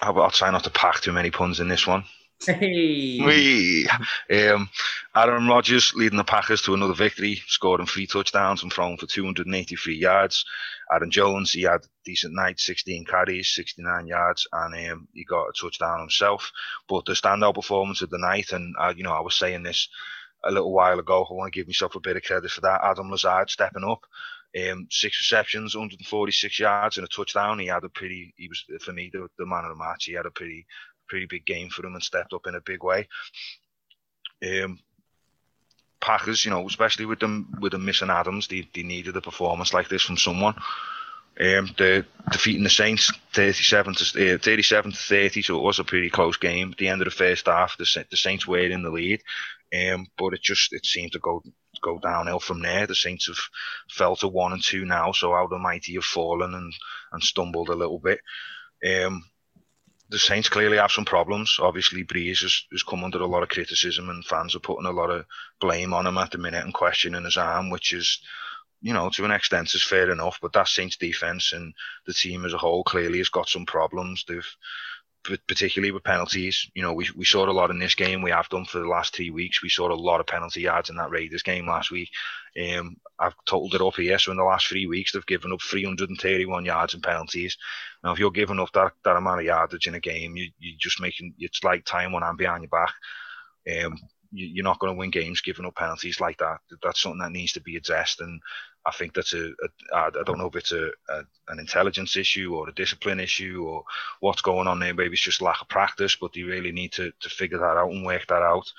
I'll, I'll try not to pack too many puns in this one. Hey. We, um, Aaron Rodgers leading the Packers to another victory, scoring three touchdowns and throwing for 283 yards. Aaron Jones, he had a decent night, 16 carries, 69 yards, and um, he got a touchdown himself. But the standout performance of the night, and uh, you know, I was saying this a little while ago. I want to give myself a bit of credit for that. Adam Lazard stepping up. Um, six receptions, 146 yards, and a touchdown. He had a pretty. He was for me the, the man of the match. He had a pretty pretty big game for him and stepped up in a big way. Um, Packers, you know, especially with them with them missing Adams, they, they needed a performance like this from someone. Um, the defeating the Saints 37 to uh, 37 to 30, so it was a pretty close game. At the end of the first half, the, the Saints were in the lead, um, but it just it seemed to go go downhill from there. The Saints have fell to one and two now, so how the mighty have fallen and and stumbled a little bit. Um, the Saints clearly have some problems. Obviously, Brees has, has come under a lot of criticism, and fans are putting a lot of blame on him at the minute and questioning his arm, which is you know, to an extent is fair enough, but that Saints defense and the team as a whole clearly has got some problems. They've particularly with penalties. You know, we, we saw a lot in this game. We have done for the last three weeks. We saw a lot of penalty yards in that Raiders game last week. Um, I've totaled it up here. So in the last three weeks, they've given up 331 yards in penalties. Now, if you're giving up that, that amount of yardage in a game, you, you're just making it's like time when I'm behind your back. Um, you, are not going to win games giving up penalties like that. That's something that needs to be addressed. And I think that's a, I don't know if it's a, a, an intelligence issue or a discipline issue or what's going on there. Maybe it's just lack of practice, but they really need to, to figure that out and work that out.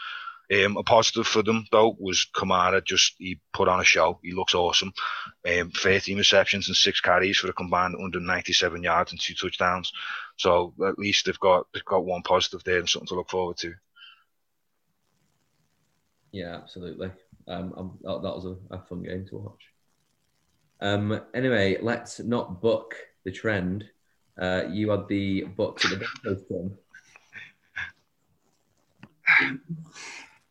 Um, a positive for them though was Kamara. Just he put on a show. He looks awesome. Um, 13 receptions and six carries for a combined 197 yards and two touchdowns. So at least they've got they've got one positive there and something to look forward to. Yeah, absolutely. Um, that was a, a, fun game to watch. Um, anyway, let's not book the trend. Uh, you had the book to the Broncos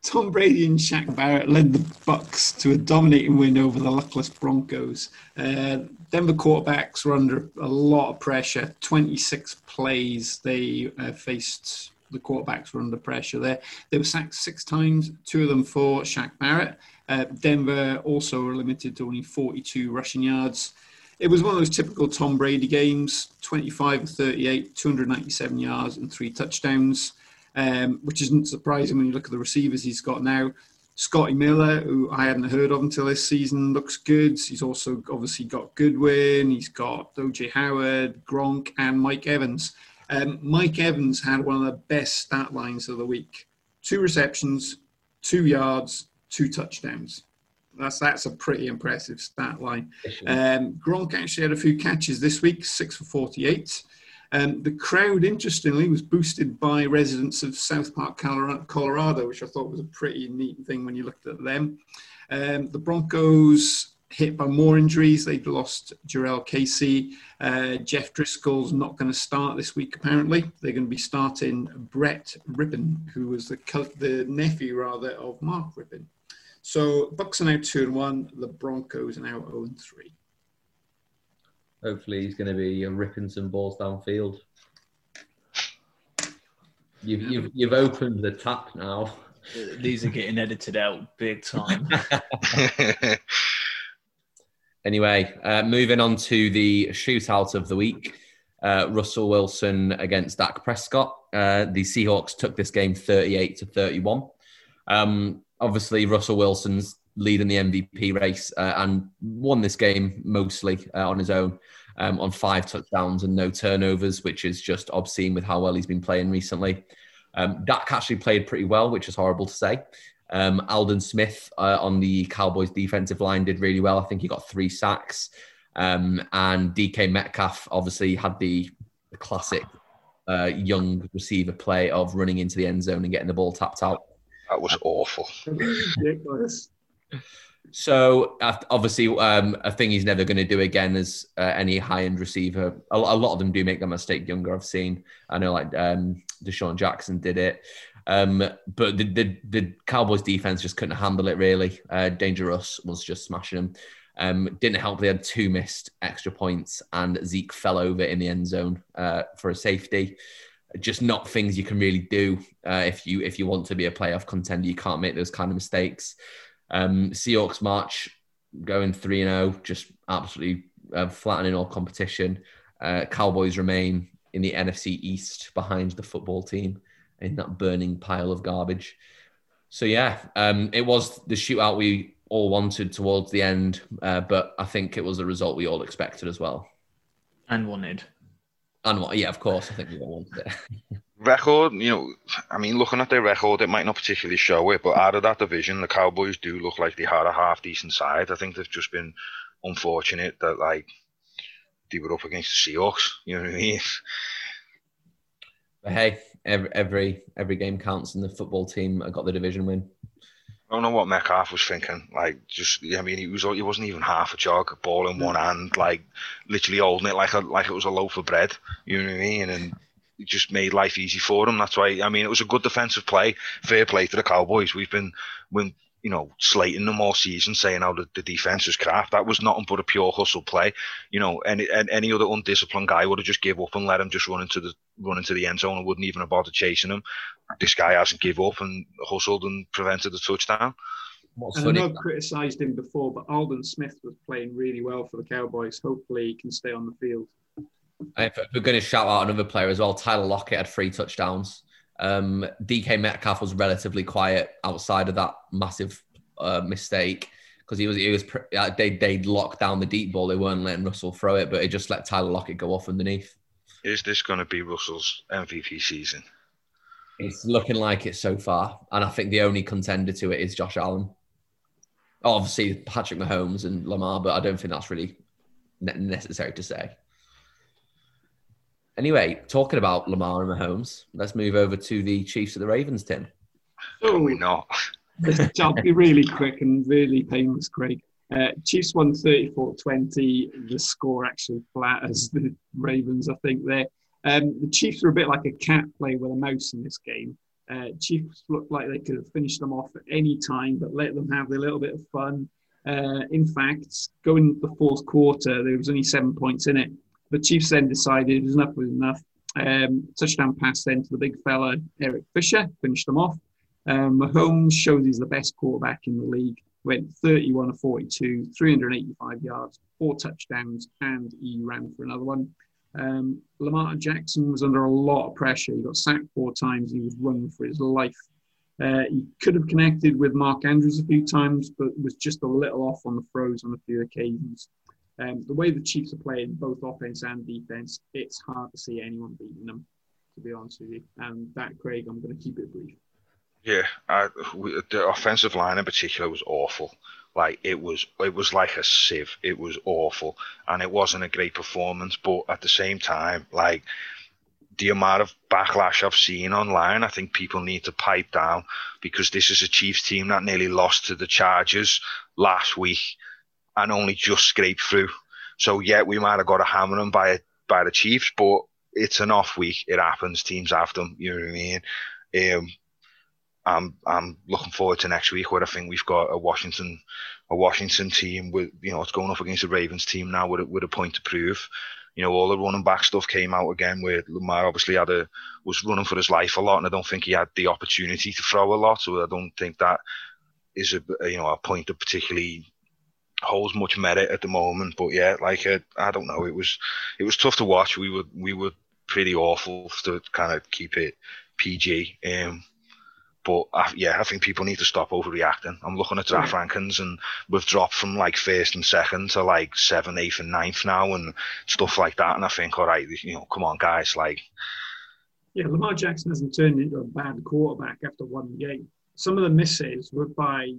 Tom Brady and Shaq Barrett led the Bucks to a dominating win over the luckless Broncos. Uh, Denver quarterbacks were under a lot of pressure. 26 plays they uh, faced the quarterbacks were under pressure there. They were sacked six times, two of them for Shaq Barrett. Uh, Denver also were limited to only 42 rushing yards. It was one of those typical Tom Brady games 25 38, 297 yards, and three touchdowns, um, which isn't surprising when you look at the receivers he's got now. Scotty Miller, who I hadn't heard of until this season, looks good. He's also obviously got Goodwin, he's got OJ Howard, Gronk, and Mike Evans. Um, Mike Evans had one of the best stat lines of the week two receptions, two yards, two touchdowns. That's that's a pretty impressive stat line. Um, Gronk actually had a few catches this week, six for 48. Um, the crowd, interestingly, was boosted by residents of South Park, Colorado, which I thought was a pretty neat thing when you looked at them. Um, the Broncos hit by more injuries. They've lost Jurrell Casey. Uh, Jeff Driskel's not going to start this week, apparently. They're going to be starting Brett Rypien, who was the, the nephew, rather, of Mark Rypien. So Bucks are now 2 and 1. The Broncos are now 0 and 3. Hopefully, he's going to be ripping some balls downfield. You've, you've, you've opened the tap now. These are getting edited out big time. Anyway, uh, moving on to the shootout of the week. Uh, Russell Wilson against Dak Prescott. Uh, the Seahawks took this game 38 to 31. Um, obviously, Russell Wilson's leading the MVP race uh, and won this game mostly uh, on his own um, on five touchdowns and no turnovers, which is just obscene with how well he's been playing recently. Um, Dak actually played pretty well, which is horrible to say. Um, Aldon Smith uh, on the Cowboys defensive line did really well. I think he got three sacks. Um, and DK Metcalf obviously had the, the classic uh, young receiver play of running into the end zone and getting the ball tapped out. That was awful. So obviously, um, a thing he's never going to do again is uh, any high-end receiver. A, a, lot of them do make that mistake younger. I've seen. I know, like um, DeSean Jackson did it. Um, but the, the, the Cowboys defense just couldn't handle it really. Uh, Dangerous was just smashing them. Um, didn't help. They had two missed extra points, and Zeke fell over in the end zone uh, for a safety. Just not things you can really do uh, if you if you want to be a playoff contender. You can't make those kind of mistakes. Um, Seahawks March going three and zero, oh, just absolutely uh, flattening all competition. Uh, Cowboys remain in the NFC East behind the football team in that burning pile of garbage. So yeah, um, it was the shootout we all wanted towards the end, uh, but I think it was the result we all expected as well. And wanted. And what? Yeah, of course. I think we all wanted it. record, you know, I mean, looking at their record, it might not particularly show it, but out of that division, the Cowboys do look like they had a half decent side. I think they've just been unfortunate that like they were up against the Seahawks. You know what I mean? But hey, every every every game counts, and the football team got the division win. I don't know what Metcalf was thinking. Like, just I mean, he was he wasn't even half a jog, ball in one hand, like literally holding it like a like it was a loaf of bread. You know what I mean? And it just made life easy for him. That's why I mean, it was a good defensive play. Fair play to the Cowboys. We've been when you know, slating them all season, saying how the, the defense was crap. That was nothing but a pure hustle play. You know, any any other undisciplined guy would have just give up and let him just run into the run into the end zone and wouldn't even have bothered chasing him. This guy hasn't give up and hustled and prevented the touchdown. What's and I know I've criticised him before, but Aldon Smith was playing really well for the Cowboys. Hopefully, he can stay on the field. If we're going to shout out another player as well, Tyler Lockett had three touchdowns. Um, DK Metcalf was relatively quiet outside of that massive uh, mistake because he was he was uh, they they locked down the deep ball. They weren't letting Russell throw it, but it just let Tyler Lockett go off underneath. Is this going to be Russell's MVP season? It's looking like it so far, and I think the only contender to it is Josh Allen. Obviously, Patrick Mahomes and Lamar, but I don't think that's really necessary to say. Anyway, talking about Lamar and Mahomes, let's move over to the Chiefs of the Ravens, Tim. Oh, we not. I'll be really quick and really painless, Craig. Uh, Chiefs won 34-20. The score actually flat as the Ravens, I think, there. Um, the Chiefs were a bit like a cat playing with a mouse in this game. Uh, Chiefs looked like they could have finished them off at any time, but let them have a little bit of fun. Uh, in fact, going the fourth quarter, there was only seven points in it. The Chiefs then decided enough was enough. Um, touchdown pass then to the big fella, Eric Fisher, finished them off. Um, Mahomes showed he's the best quarterback in the league. Went 31 of 42, 385 yards, four touchdowns, and he ran for another one. Um, Lamar Jackson was under a lot of pressure. He got sacked four times. He was running for his life. Uh, he could have connected with Mark Andrews a few times, but was just a little off on the throws on a few occasions. Um, the way the Chiefs are playing, both offense and defense, it's hard to see anyone beating them, to be honest with you. And that, Craig, I'm going to keep it brief. Yeah, I, we, the offensive line in particular was awful. Like it was, it was like a sieve. It was awful, and it wasn't a great performance. But at the same time, like the amount of backlash I've seen online, I think people need to pipe down because this is a Chiefs team that nearly lost to the Chargers last week and only just scraped through. So yeah, we might have got a hammer them by by the Chiefs, but it's an off week. It happens. Teams have them. You know what I mean? Um, I'm I'm looking forward to next week where I think we've got a Washington a Washington team with you know it's going up against the Ravens team now with a, with a point to prove. You know all the running back stuff came out again where Lamar obviously had a was running for his life a lot and I don't think he had the opportunity to throw a lot so I don't think that is a you know a point that particularly holds much merit at the moment. But yeah, like uh, I don't know, it was it was tough to watch. We were we were pretty awful to kind of keep it PG. Um, but I, yeah, I think people need to stop overreacting. I'm looking at draft yeah. rankings, and we've dropped from like first and second to like seventh, eighth, and ninth now, and stuff like that. And I think, all right, you know, come on, guys, like. Yeah, Lamar Jackson hasn't turned into a bad quarterback after one game. Some of the misses were by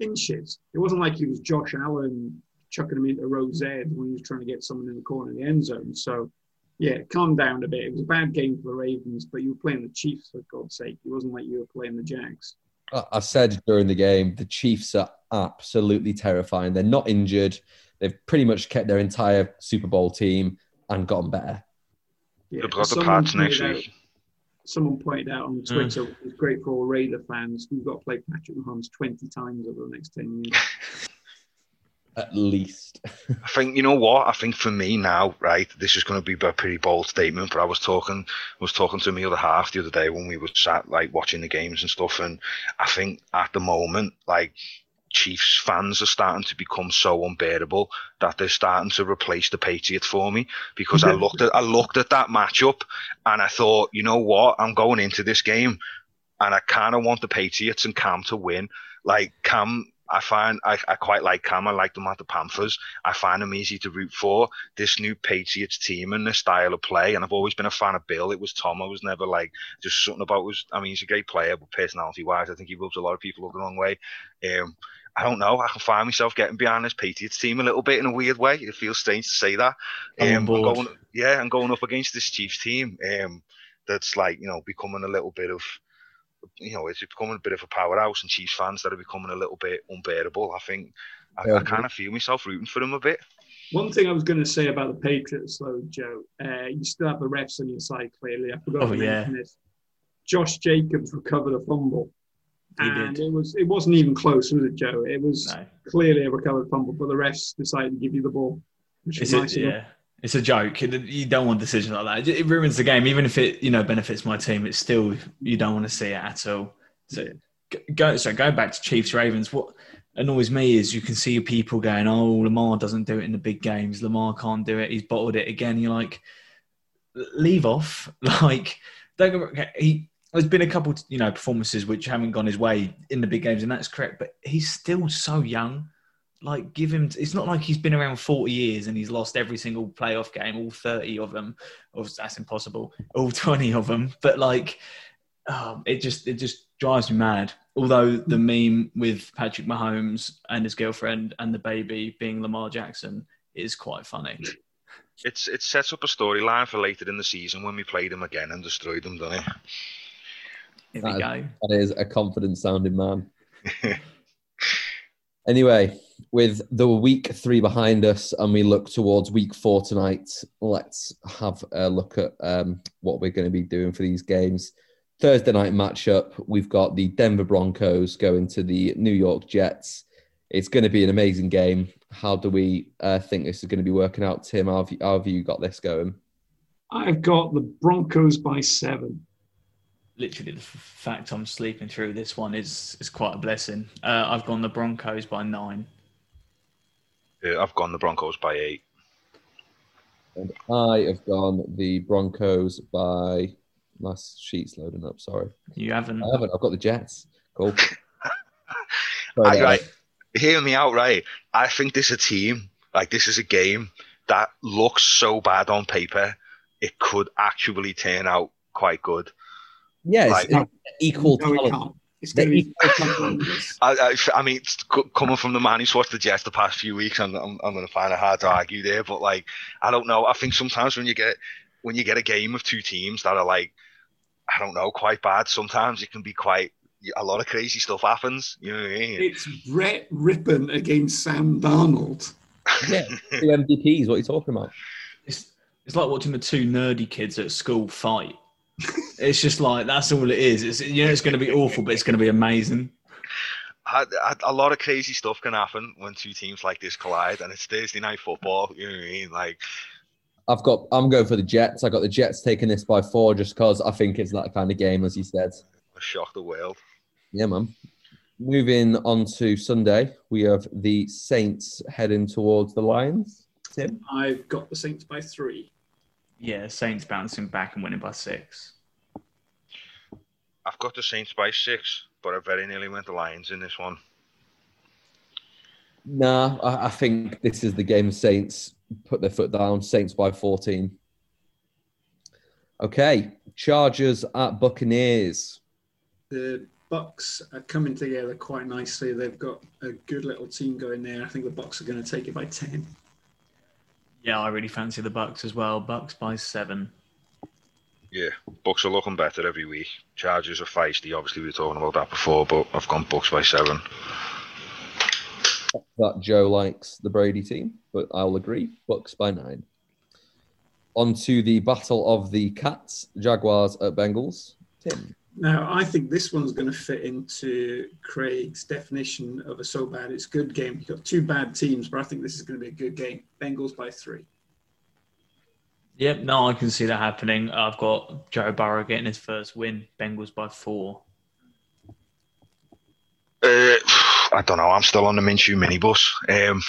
inches. It wasn't like he was Josh Allen chucking him into row Z when he was trying to get someone in the corner of the end zone. So yeah, calm down a bit. It was a bad game for the Ravens, but you were playing the Chiefs for God's sake. It wasn't like you were playing the Jags. I said during the game, the Chiefs are absolutely terrifying. They're not injured. They've pretty much kept their entire Super Bowl team and gotten better. Yeah, They've got the parts next week. Someone pointed out on Twitter, mm. it's great for all Raider fans, we've got to play Patrick Mahomes 20 times over the next 10 years. at least. I think you know what I think for me now, right? This is going to be a pretty bold statement, but I was talking, was talking to my other half the other day when we were sat like watching the games and stuff, and I think at the moment, like Chiefs fans are starting to become so unbearable that they're starting to replace the Patriots for me because I looked at I looked at that matchup and I thought, you know what, I'm going into this game and I kind of want the Patriots and Cam to win. Like Cam I find I, I quite like Cam. I like them at the Panthers. I find them easy to root for. This new Patriots team and this style of play, and I've always been a fan of Bill. It was Tom. I was never like just something about was. I mean, he's a great player, but personality wise, I think he rubs a lot of people up the wrong way. Um, I don't know. I can find myself getting behind this Patriots team a little bit in a weird way. It feels strange to say that. Um, I'm going, yeah, and going up against this Chiefs team. Um, that's like you know becoming a little bit of you know, it's becoming a bit of a powerhouse, and Chiefs fans that are becoming a little bit unbearable. I think I, yeah. I kind of feel myself rooting for them a bit. One thing I was going to say about the Patriots, though, Joe, uh, you still have the refs on your side. Clearly, I forgot oh, to mention yeah. this. Josh Jacobs recovered a fumble. He and did. it was it wasn't even close, was it, Joe? It was No. clearly a recovered fumble, but the refs decided to give you the ball, It's a, nice. yeah, it's a joke. You don't want decisions like that. It- ruins the game. Even if it you know benefits my team, it's still you don't want to see it at all. So go so go back to Chiefs Ravens. What annoys me is you can see people going, "Oh, Lamar doesn't do it in the big games. Lamar can't do it. He's bottled it again." You're like, leave off. Like, don't go, okay, he. There's been a couple, you know, performances which haven't gone his way in the big games, and that's correct. But he's still so young. Like give him it's not like he's been around 40 years and he's lost every single playoff game all 30 of them. Or that's impossible. All 20 of them. But like um, it just it just drives me mad. Although the meme with patrick mahomes and his girlfriend and the baby being lamar jackson is quite funny. It's it sets up a storyline for later in the season when we played them again and destroyed them, doesn't it? Here we That go That is a confident sounding man. anyway, with the week three behind us and we look towards week four tonight, let's have a look at um, what we're going to be doing for these games. Thursday night matchup, we've got the Denver Broncos going to the New York Jets. It's going to be an amazing game. How do we uh, think this is going to be working out, Tim? How have, you, how have you got this going? I've got the Broncos by seven. Literally the f- fact i'm sleeping through this one is is quite a blessing uh, i've gone the broncos by nine Uh, I've gone the Broncos by eight. And I have gone the Broncos by. My sheet's loading up. Sorry, you haven't I haven't. I've got the Jets. Cool. I, right, hear me out, right? I think this is a team, like this is a game that looks so bad on paper, it could actually turn out quite good. Yeah, it's, Like- it's equal No, talent. It's They're going to be equal I, I, I mean, it's coming from the man who's watched the Jets the past few weeks, I'm, I'm, I'm going to find it hard to argue there. But like, I don't know. I think sometimes when you get when you get a game of two teams that are like, I don't know, quite bad, sometimes it can be quite a lot of crazy stuff happens. You know what I mean? It's Brett Rypien against Sam Darnold. Yeah, two MVPs. What you're you talking about? It's it's like watching the two nerdy kids at school fight. It's just like that's all it is. It's you know it's going to be awful, but it's going to be amazing. I, I, a lot of crazy stuff can happen when two teams like this collide, and it's Thursday night football. You know what I mean? Like, I've got. I'm going for the Jets. I got the Jets taking this by four, just because I think it's that kind of game, as you said. shock the world. Yeah, man. Moving on to Sunday, we have the Saints heading towards the Lions. Tim, I've got the Saints by three. Yeah, Saints bouncing back and winning by six. I've got the Saints by six, but I very nearly went the Lions in this one. nah, I, I think this is the game. Saints put their foot down. Saints by 14. Okay, Chargers at Buccaneers. The Bucks are coming together quite nicely. They've got a good little team going there. I think the Bucks are going to take it by ten. Yeah, I really fancy the Bucks as well. Bucks by seven. Yeah, Bucks are looking better every week. Chargers are feisty. Obviously, we were talking about that before, but I've gone Bucks by seven. that Joe likes the Brady team, but I'll agree. Bucks by nine. On to the battle of the Cats, Jaguars at Bengals. Tim. Now, I think this one's going to fit into Craig's definition of a so bad it's good game. You've got two bad teams, but I think this is going to be a good game. Bengals by three. Yep, no, I can see that happening. I've got Joe Burrow getting his first win. Bengals by four. Uh, I don't know. I'm still on the Minshew minibus. Um,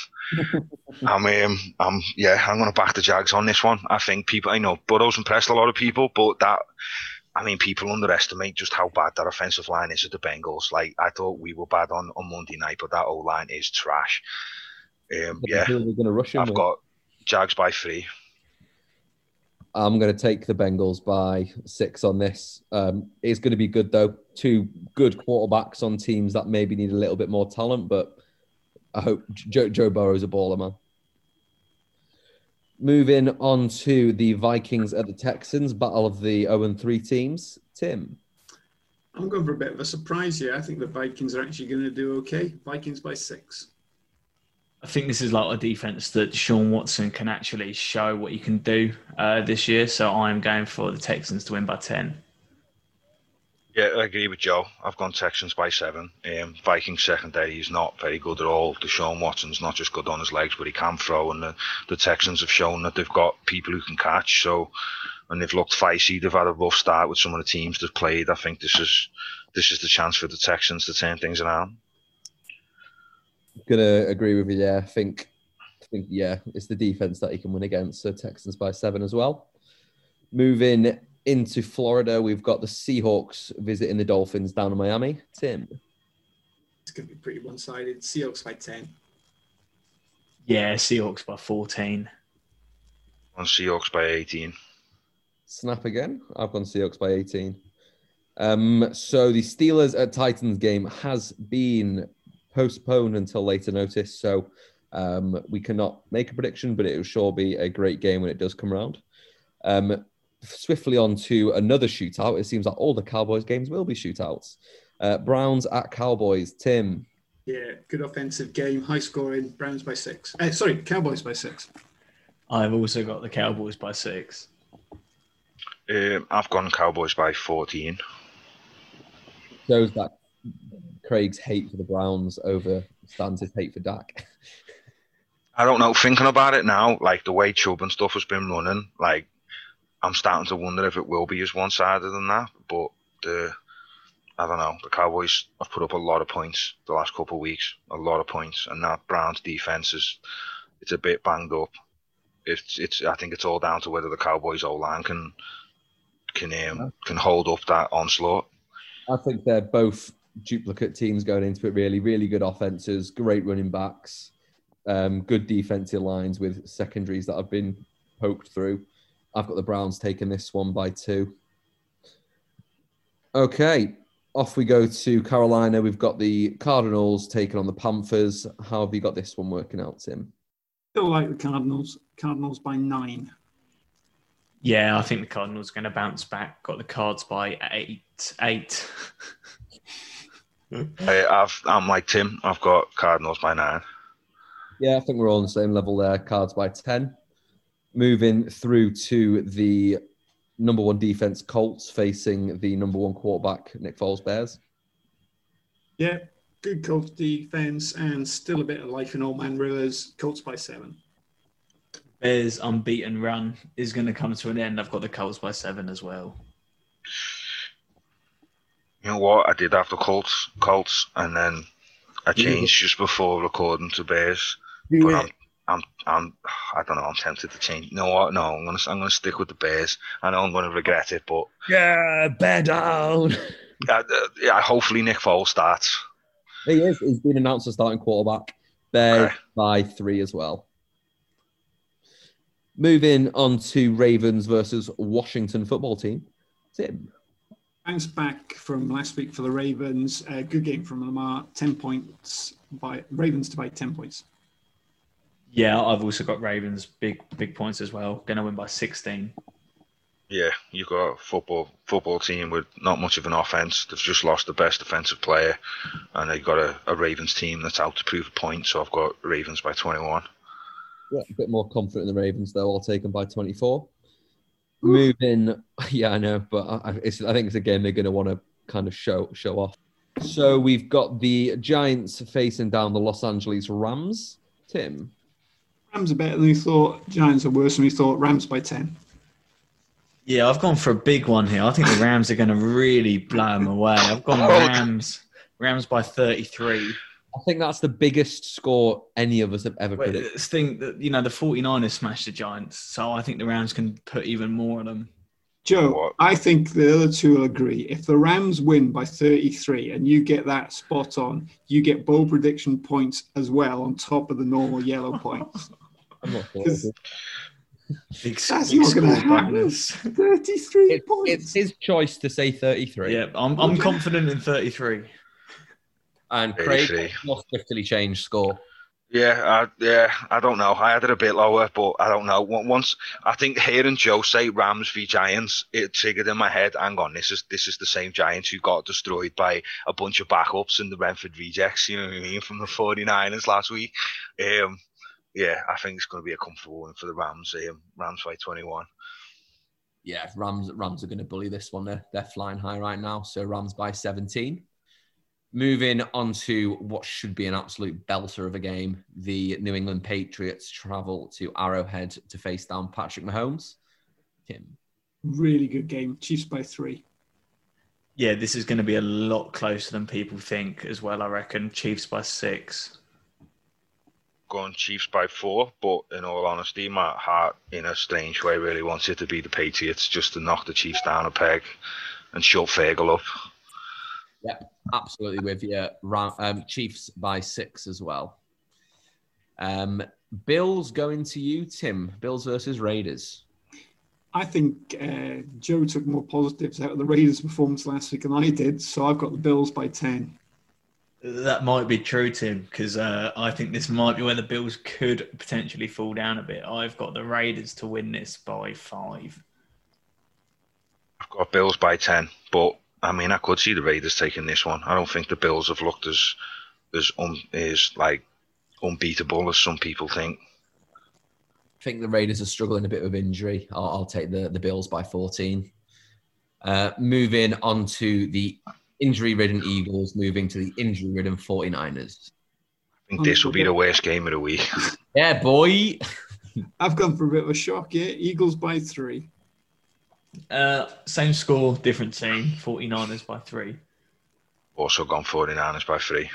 I'm, um, I'm, yeah, I'm going to back the Jags on this one. I think people, I know Burrow's impressed a lot of people, but that, I mean, people underestimate just how bad that offensive line is at the Bengals. Like, I thought we were bad on, on Monday night, but that O line is trash. Um, yeah, Who are going to rush him I've with? got Jags by three. I'm going to take the Bengals by six on this. Um, it's going to be good, though. Two good quarterbacks on teams that maybe need a little bit more talent, but I hope Joe, Joe Burrow's a baller, man. Moving on to the Vikings at the Texans, battle of the 0 3 teams. Tim. I'm going for a bit of a surprise here. I think the Vikings are actually going to do okay. Vikings by six. I think this is like a defense that Sean Watson can actually show what he can do uh, this year. So I am going for the Texans to win by 10. Yeah, I agree with Joe. I've gone Texans by seven. Um, Vikings secondary is not very good at all. Deshaun Watson's not just good on his legs, but he can throw. And the, the Texans have shown that they've got people who can catch. So, and they've looked feisty. They've had a rough start with some of the teams they've played. I think this is this is the chance for the Texans to turn things around. Gonna agree with you. Yeah, I think, I think yeah, it's the defense that he can win against. So Texans by seven as well. Moving into Florida, we've got the Seahawks visiting the Dolphins down in Miami. Tim. It's going to be pretty one sided. Seahawks by 10. Yeah, Seahawks by 14. On Seahawks by 18. Snap again. I've gone Seahawks by 18. Um, so the Steelers at Titans game has been postponed until later notice. So um, we cannot make a prediction, but it will sure be a great game when it does come around. Um, swiftly on to another shootout. It seems like all the Cowboys games will be shootouts. Uh, Browns at Cowboys. Tim. Yeah, good offensive game, high scoring. Browns by six. Uh, sorry, Cowboys by six. I've also got the Cowboys by six. Um, I've gone Cowboys by 14. Shows that Craig's hate for the Browns over Stan's hate for Dak. I don't know. Thinking about it now, like the way Chubb and stuff has been running, like I'm starting to wonder if it will be as one sided than that. But the I don't know. The Cowboys have put up a lot of points the last couple of weeks, a lot of points, and that Browns defense is it's a bit banged up. It's it's I think it's all down to whether the Cowboys O line can can um, can hold up that onslaught. I think they're both duplicate teams going into it. Really, really good offenses, great running backs, um, good defensive lines with secondaries that have been poked through. I've got the Browns taking this one by two. Okay, off we go to Carolina. We've got the Cardinals taking on the Panthers. How have you got this one working out, Tim? Still like the Cardinals. Cardinals by nine. Yeah, I think the Cardinals are going to bounce back. Got the Cards by eight. Eight. I, I've, I'm like Tim. I've got Cardinals by nine. Yeah, I think we're all on the same level there. Cards by 10. Moving through to the number one defense, Colts facing the number one quarterback, Nick Foles Bears. Yeah, good Colts defense and still a bit of life in Old Man Rivers. Colts by seven. Bears' unbeaten run is going to come to an end. I've got the Colts by seven as well. You know what? I did have the Colts, Colts, and then I changed just before recording to Bears. But I'm, I'm, I'm, I don't know. I'm tempted to change. You know what? No, I'm gonna, I'm gonna stick with the Bears. I know I'm gonna regret it, but Yeah, bear down. uh, uh, yeah, hopefully Nick Foles starts. He is. He's been announced as starting quarterback. Bears Okay. by three as well. Moving on to Ravens versus Washington football team. Tim. Bounce back from last week for the Ravens. Uh, good game from Lamar. Ten points by Ravens to by ten points. Yeah, I've also got Ravens big big points as well. Going to win by 16. Yeah, you've got a football football team with not much of an offense. They've just lost the best defensive player, and they've got a, a Ravens team that's out to prove a point. So I've got Ravens by 21. Yeah, a bit more confident in the Ravens, though. I'll take them by 24. Moving, yeah, I know, but I, I- it's, I think it's a game they're going to want to kind of show show off. So we've got the Giants facing down the Los Angeles Rams. Tim, Rams are better than we thought. Giants are worse than we thought. Rams by ten. Yeah, I've gone for a big one here. I think the Rams are going to really blow them away. I've gone oh. Rams Rams by 33. I think that's the biggest score any of us have ever Wait, predicted. this thing that you know the 49ers smashed the Giants, so I think the Rams can put even more on them. Joe, What? I think the other two will agree. If the Rams win by 33 and you get that spot on, you get bold prediction points as well on top of the normal yellow points. I'm not sure. Because Big, That's not gonna score happen. 33 It- points. it's his choice to say 33. Yeah, I'm, I'm confident in 33. And Craig 33. must swiftly change score. Yeah, I, yeah, I don't know. I had it a bit lower, but I don't know. Once I think hearing Joe say Rams v Giants, it triggered in my head. Hang on, this is this is the same Giants who got destroyed by a bunch of backups in the Renford rejects. You know what I mean from the 49ers last week. Um, yeah, I think it's going to be a comfortable win for the Rams. Um, Rams by 21. yeah, Rams Rams are going to bully this one. They're, they're flying high right now. So Rams by 17. Moving on to what should be an absolute belter of a game. The New England Patriots travel to Arrowhead to face down Patrick Mahomes. Tim. Really good game. Chiefs by three. Yeah, this is going to be a lot closer than people think as well, I reckon. Chiefs by six. Going Chiefs by four, but in all honesty, my heart, in a strange way, really wants it to be the Patriots just to knock the Chiefs down a peg and shut Fergal up. Yeah, absolutely with you. Um, Chiefs by six as well. Um, Bills going to you, Tim. Bills versus Raiders. I think uh, Joe took more positives out of the Raiders' performance last week than I did, so I've got the Bills by 10. That might be true, Tim, because uh, I think this might be where the Bills could potentially fall down a bit. I've got the Raiders to win this by five. I've got Bills by 10, but I mean, I could see the Raiders taking this one. I don't think the Bills have looked as as un, as like unbeatable as some people think. I think the Raiders are struggling a bit with injury. I'll, I'll take the the Bills by 14. Uh, moving on to the injury-ridden Eagles, moving to the injury-ridden 49ers. I think this will be the worst game of the week. yeah, boy. I've gone for a bit of a shock. Yeah, Eagles by three. Uh, same score, different team. 49ers by three. Also gone 49ers by three.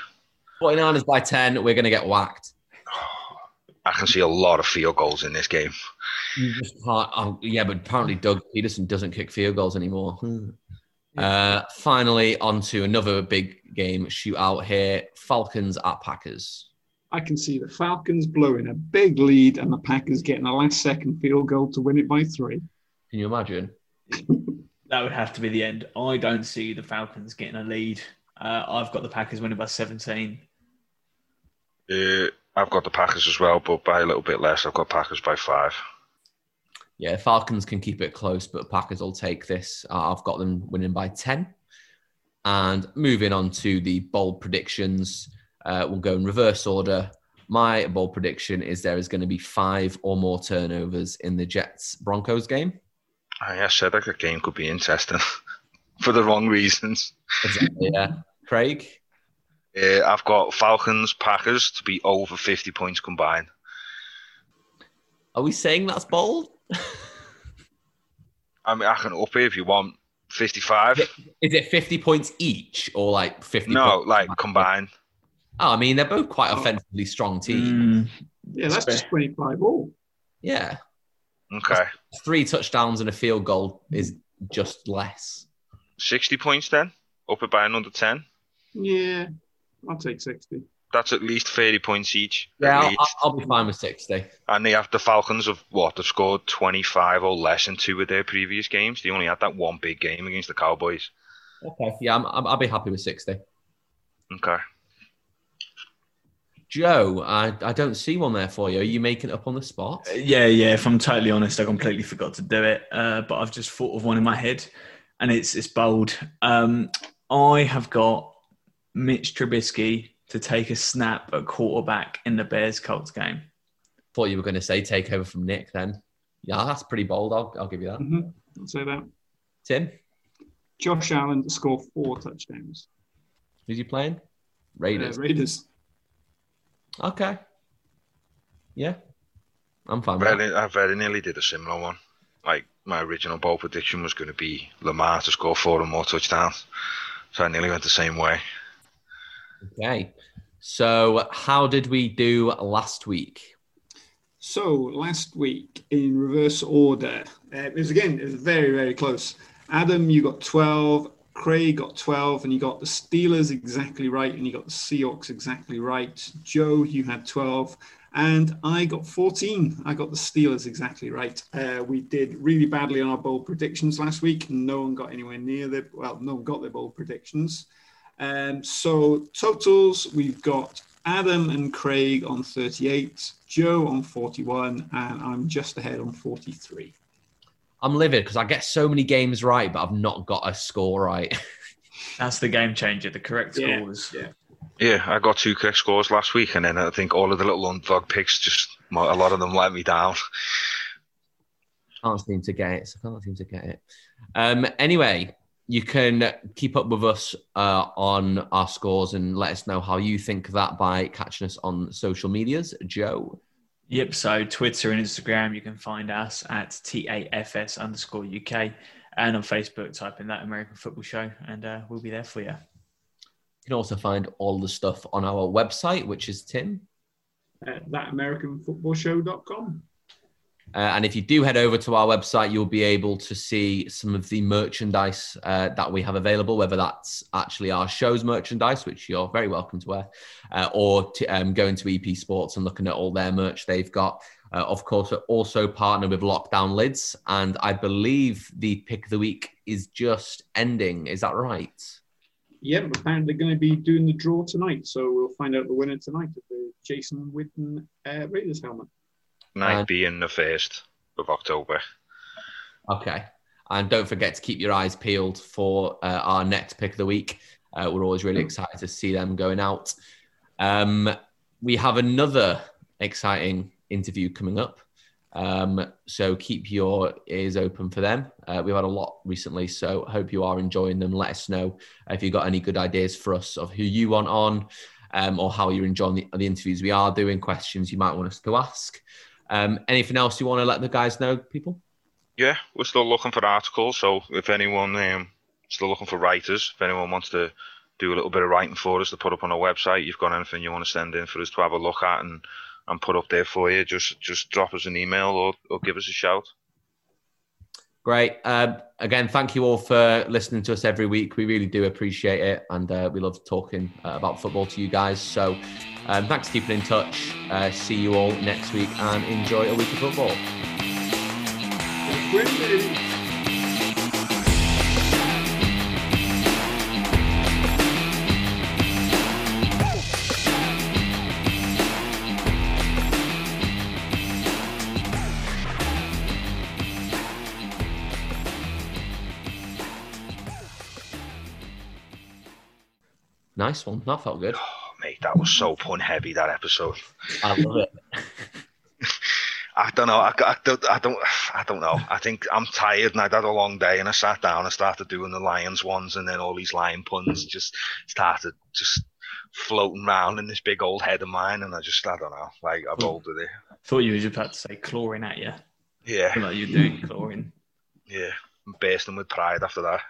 49ers by 10. We're going to get whacked. I can see a lot of field goals in this game. You just can't. Oh, yeah, but apparently Doug Pederson doesn't kick field goals anymore. Uh, finally, on to another big game shootout here Falcons at Packers. I can see the Falcons blowing a big lead and the Packers getting a last second field goal to win it by three. Can you imagine? that would have to be the end. I don't see the Falcons getting a lead. Uh, I've got the Packers winning by 17. Uh, I've got the Packers as well, but by a little bit less. I've got Packers by five. Yeah, Falcons can keep it close, but Packers will take this. Uh, I've got them winning by 10. And moving on to the bold predictions, uh, we'll go in reverse order. My bold prediction is there is going to be five or more turnovers in the Jets Broncos game. I said that game could be interesting for the wrong reasons. Exactly, yeah. Craig? Uh, I've got Falcons, Packers to be over 50 points combined. Are we saying that's bold? I mean, I can up it if you want 55. Is it 50 points each or like 50? No, like combined. Oh, I mean, they're both quite offensively strong teams. Mm, yeah, that's just 25 all. Yeah. Okay. Three touchdowns and a field goal is just less. 60 points then? Up it by another 10? Yeah, I'll take 60. That's at least 30 points each. Yeah, I'll, I'll, be fine with 60. And they have the Falcons of what? They've scored 25 or less in two of their previous games. They only had that one big game against the Cowboys. Okay. Yeah, I'm, I'll be happy with 60. Okay. Joe, I, I don't see one there for you. Are you making it up on the spot? Uh, yeah, yeah. If I'm totally honest, I completely forgot to do it. Uh, but I've just thought of one in my head, and it's it's bold. Um, I have got Mitch Trubisky to take a snap at quarterback in the Bears Colts game. Thought you were going to say take over from Nick. Then, yeah, that's pretty bold. I'll I'll give you that. Mm-hmm. I'll say that. Tim, Josh Allen to score four touchdowns. Who's he playing? Raiders. Uh, Raiders. Okay. Yeah. I'm fine. Very, I very nearly did a similar one. Like my original bowl prediction was going to be Lamar to score four or more touchdowns, so I nearly went the same way. Okay. So how did we do last week? So last week in reverse order, uh, it was again it was very very close. Adam, you got twelve. Craig got 12 and you got the Steelers exactly right and you got the Seahawks exactly right. Joe, you had 12 and I got 14. I got the Steelers exactly right. Uh, we did really badly on our bold predictions last week. No one got anywhere near the, well, no one got their bold predictions. Um, so totals, we've got Adam and Craig on 38, Joe on 41, and I'm just ahead on 43. I'm livid because I get so many games right, but I've not got a score right. That's the game changer. The correct yeah, scores. Yeah. Yeah, I got two correct scores last week, and then I think all of the little underdog picks just a lot of them let me down. Can't seem to get it. I can't seem to get it. Um, anyway, you can keep up with us uh, on our scores and let us know how you think that by catching us on social medias. Joe. Yep. So Twitter and Instagram, you can find us at TAFS underscore UK. And on Facebook, type in that American Football Show and uh, we'll be there for you. You can also find all the stuff on our website, which is Tim. Uh, thatamericanfootballshow.com. Uh, and if you do head over to our website, you'll be able to see some of the merchandise uh, that we have available, whether that's actually our show's merchandise, which you're very welcome to wear, uh, or to, um, going to EP Sports and looking at all their merch they've got. Uh, of course, also partnered with Lockdown Lids, and I believe the pick of the week is just ending. Is that right? Yeah, apparently going to be doing the draw tonight, so we'll find out the winner tonight of the Jason Witten uh, Raiders helmet. Night And- being the first of October. Okay. And don't forget to keep your eyes peeled for uh, our next pick of the week. Uh, we're always really excited to see them going out. Um, we have another exciting interview coming up. Um, so keep your ears open for them. Uh, we've had a lot recently, so hope you are enjoying them. Let us know if you've got any good ideas for us of who you want on um, or how you're enjoying the, the interviews we are doing, questions you might want us to ask. Um, anything else you want to let the guys know, people? Yeah, we're still looking for articles. So if anyone um, still looking for writers, if anyone wants to do a little bit of writing for us to put up on our website, you've got anything you want to send in for us to have a look at and, and put up there for you, just just drop us an email or, or give us a shout. Great. Um, again, thank you all for listening to us every week. We really do appreciate it, and uh, we love talking uh, about football to you guys. So, um, thanks for keeping in touch. Uh, see you all next week, and enjoy a week of football. Nice one. That felt good. Oh, mate, that was so pun heavy that episode. I love it. I don't know. I, I, don't, I don't. I don't know. I think I'm tired and I'd had a long day and I sat down and started doing the Lions ones and then all these lion puns just started just floating around in this big old head of mine and I just I don't know. Like I've rolled with it. Thought you were just about to say chlorine at you. Yeah, Like you're doing chlorine. yeah. I'm bursting with pride after that.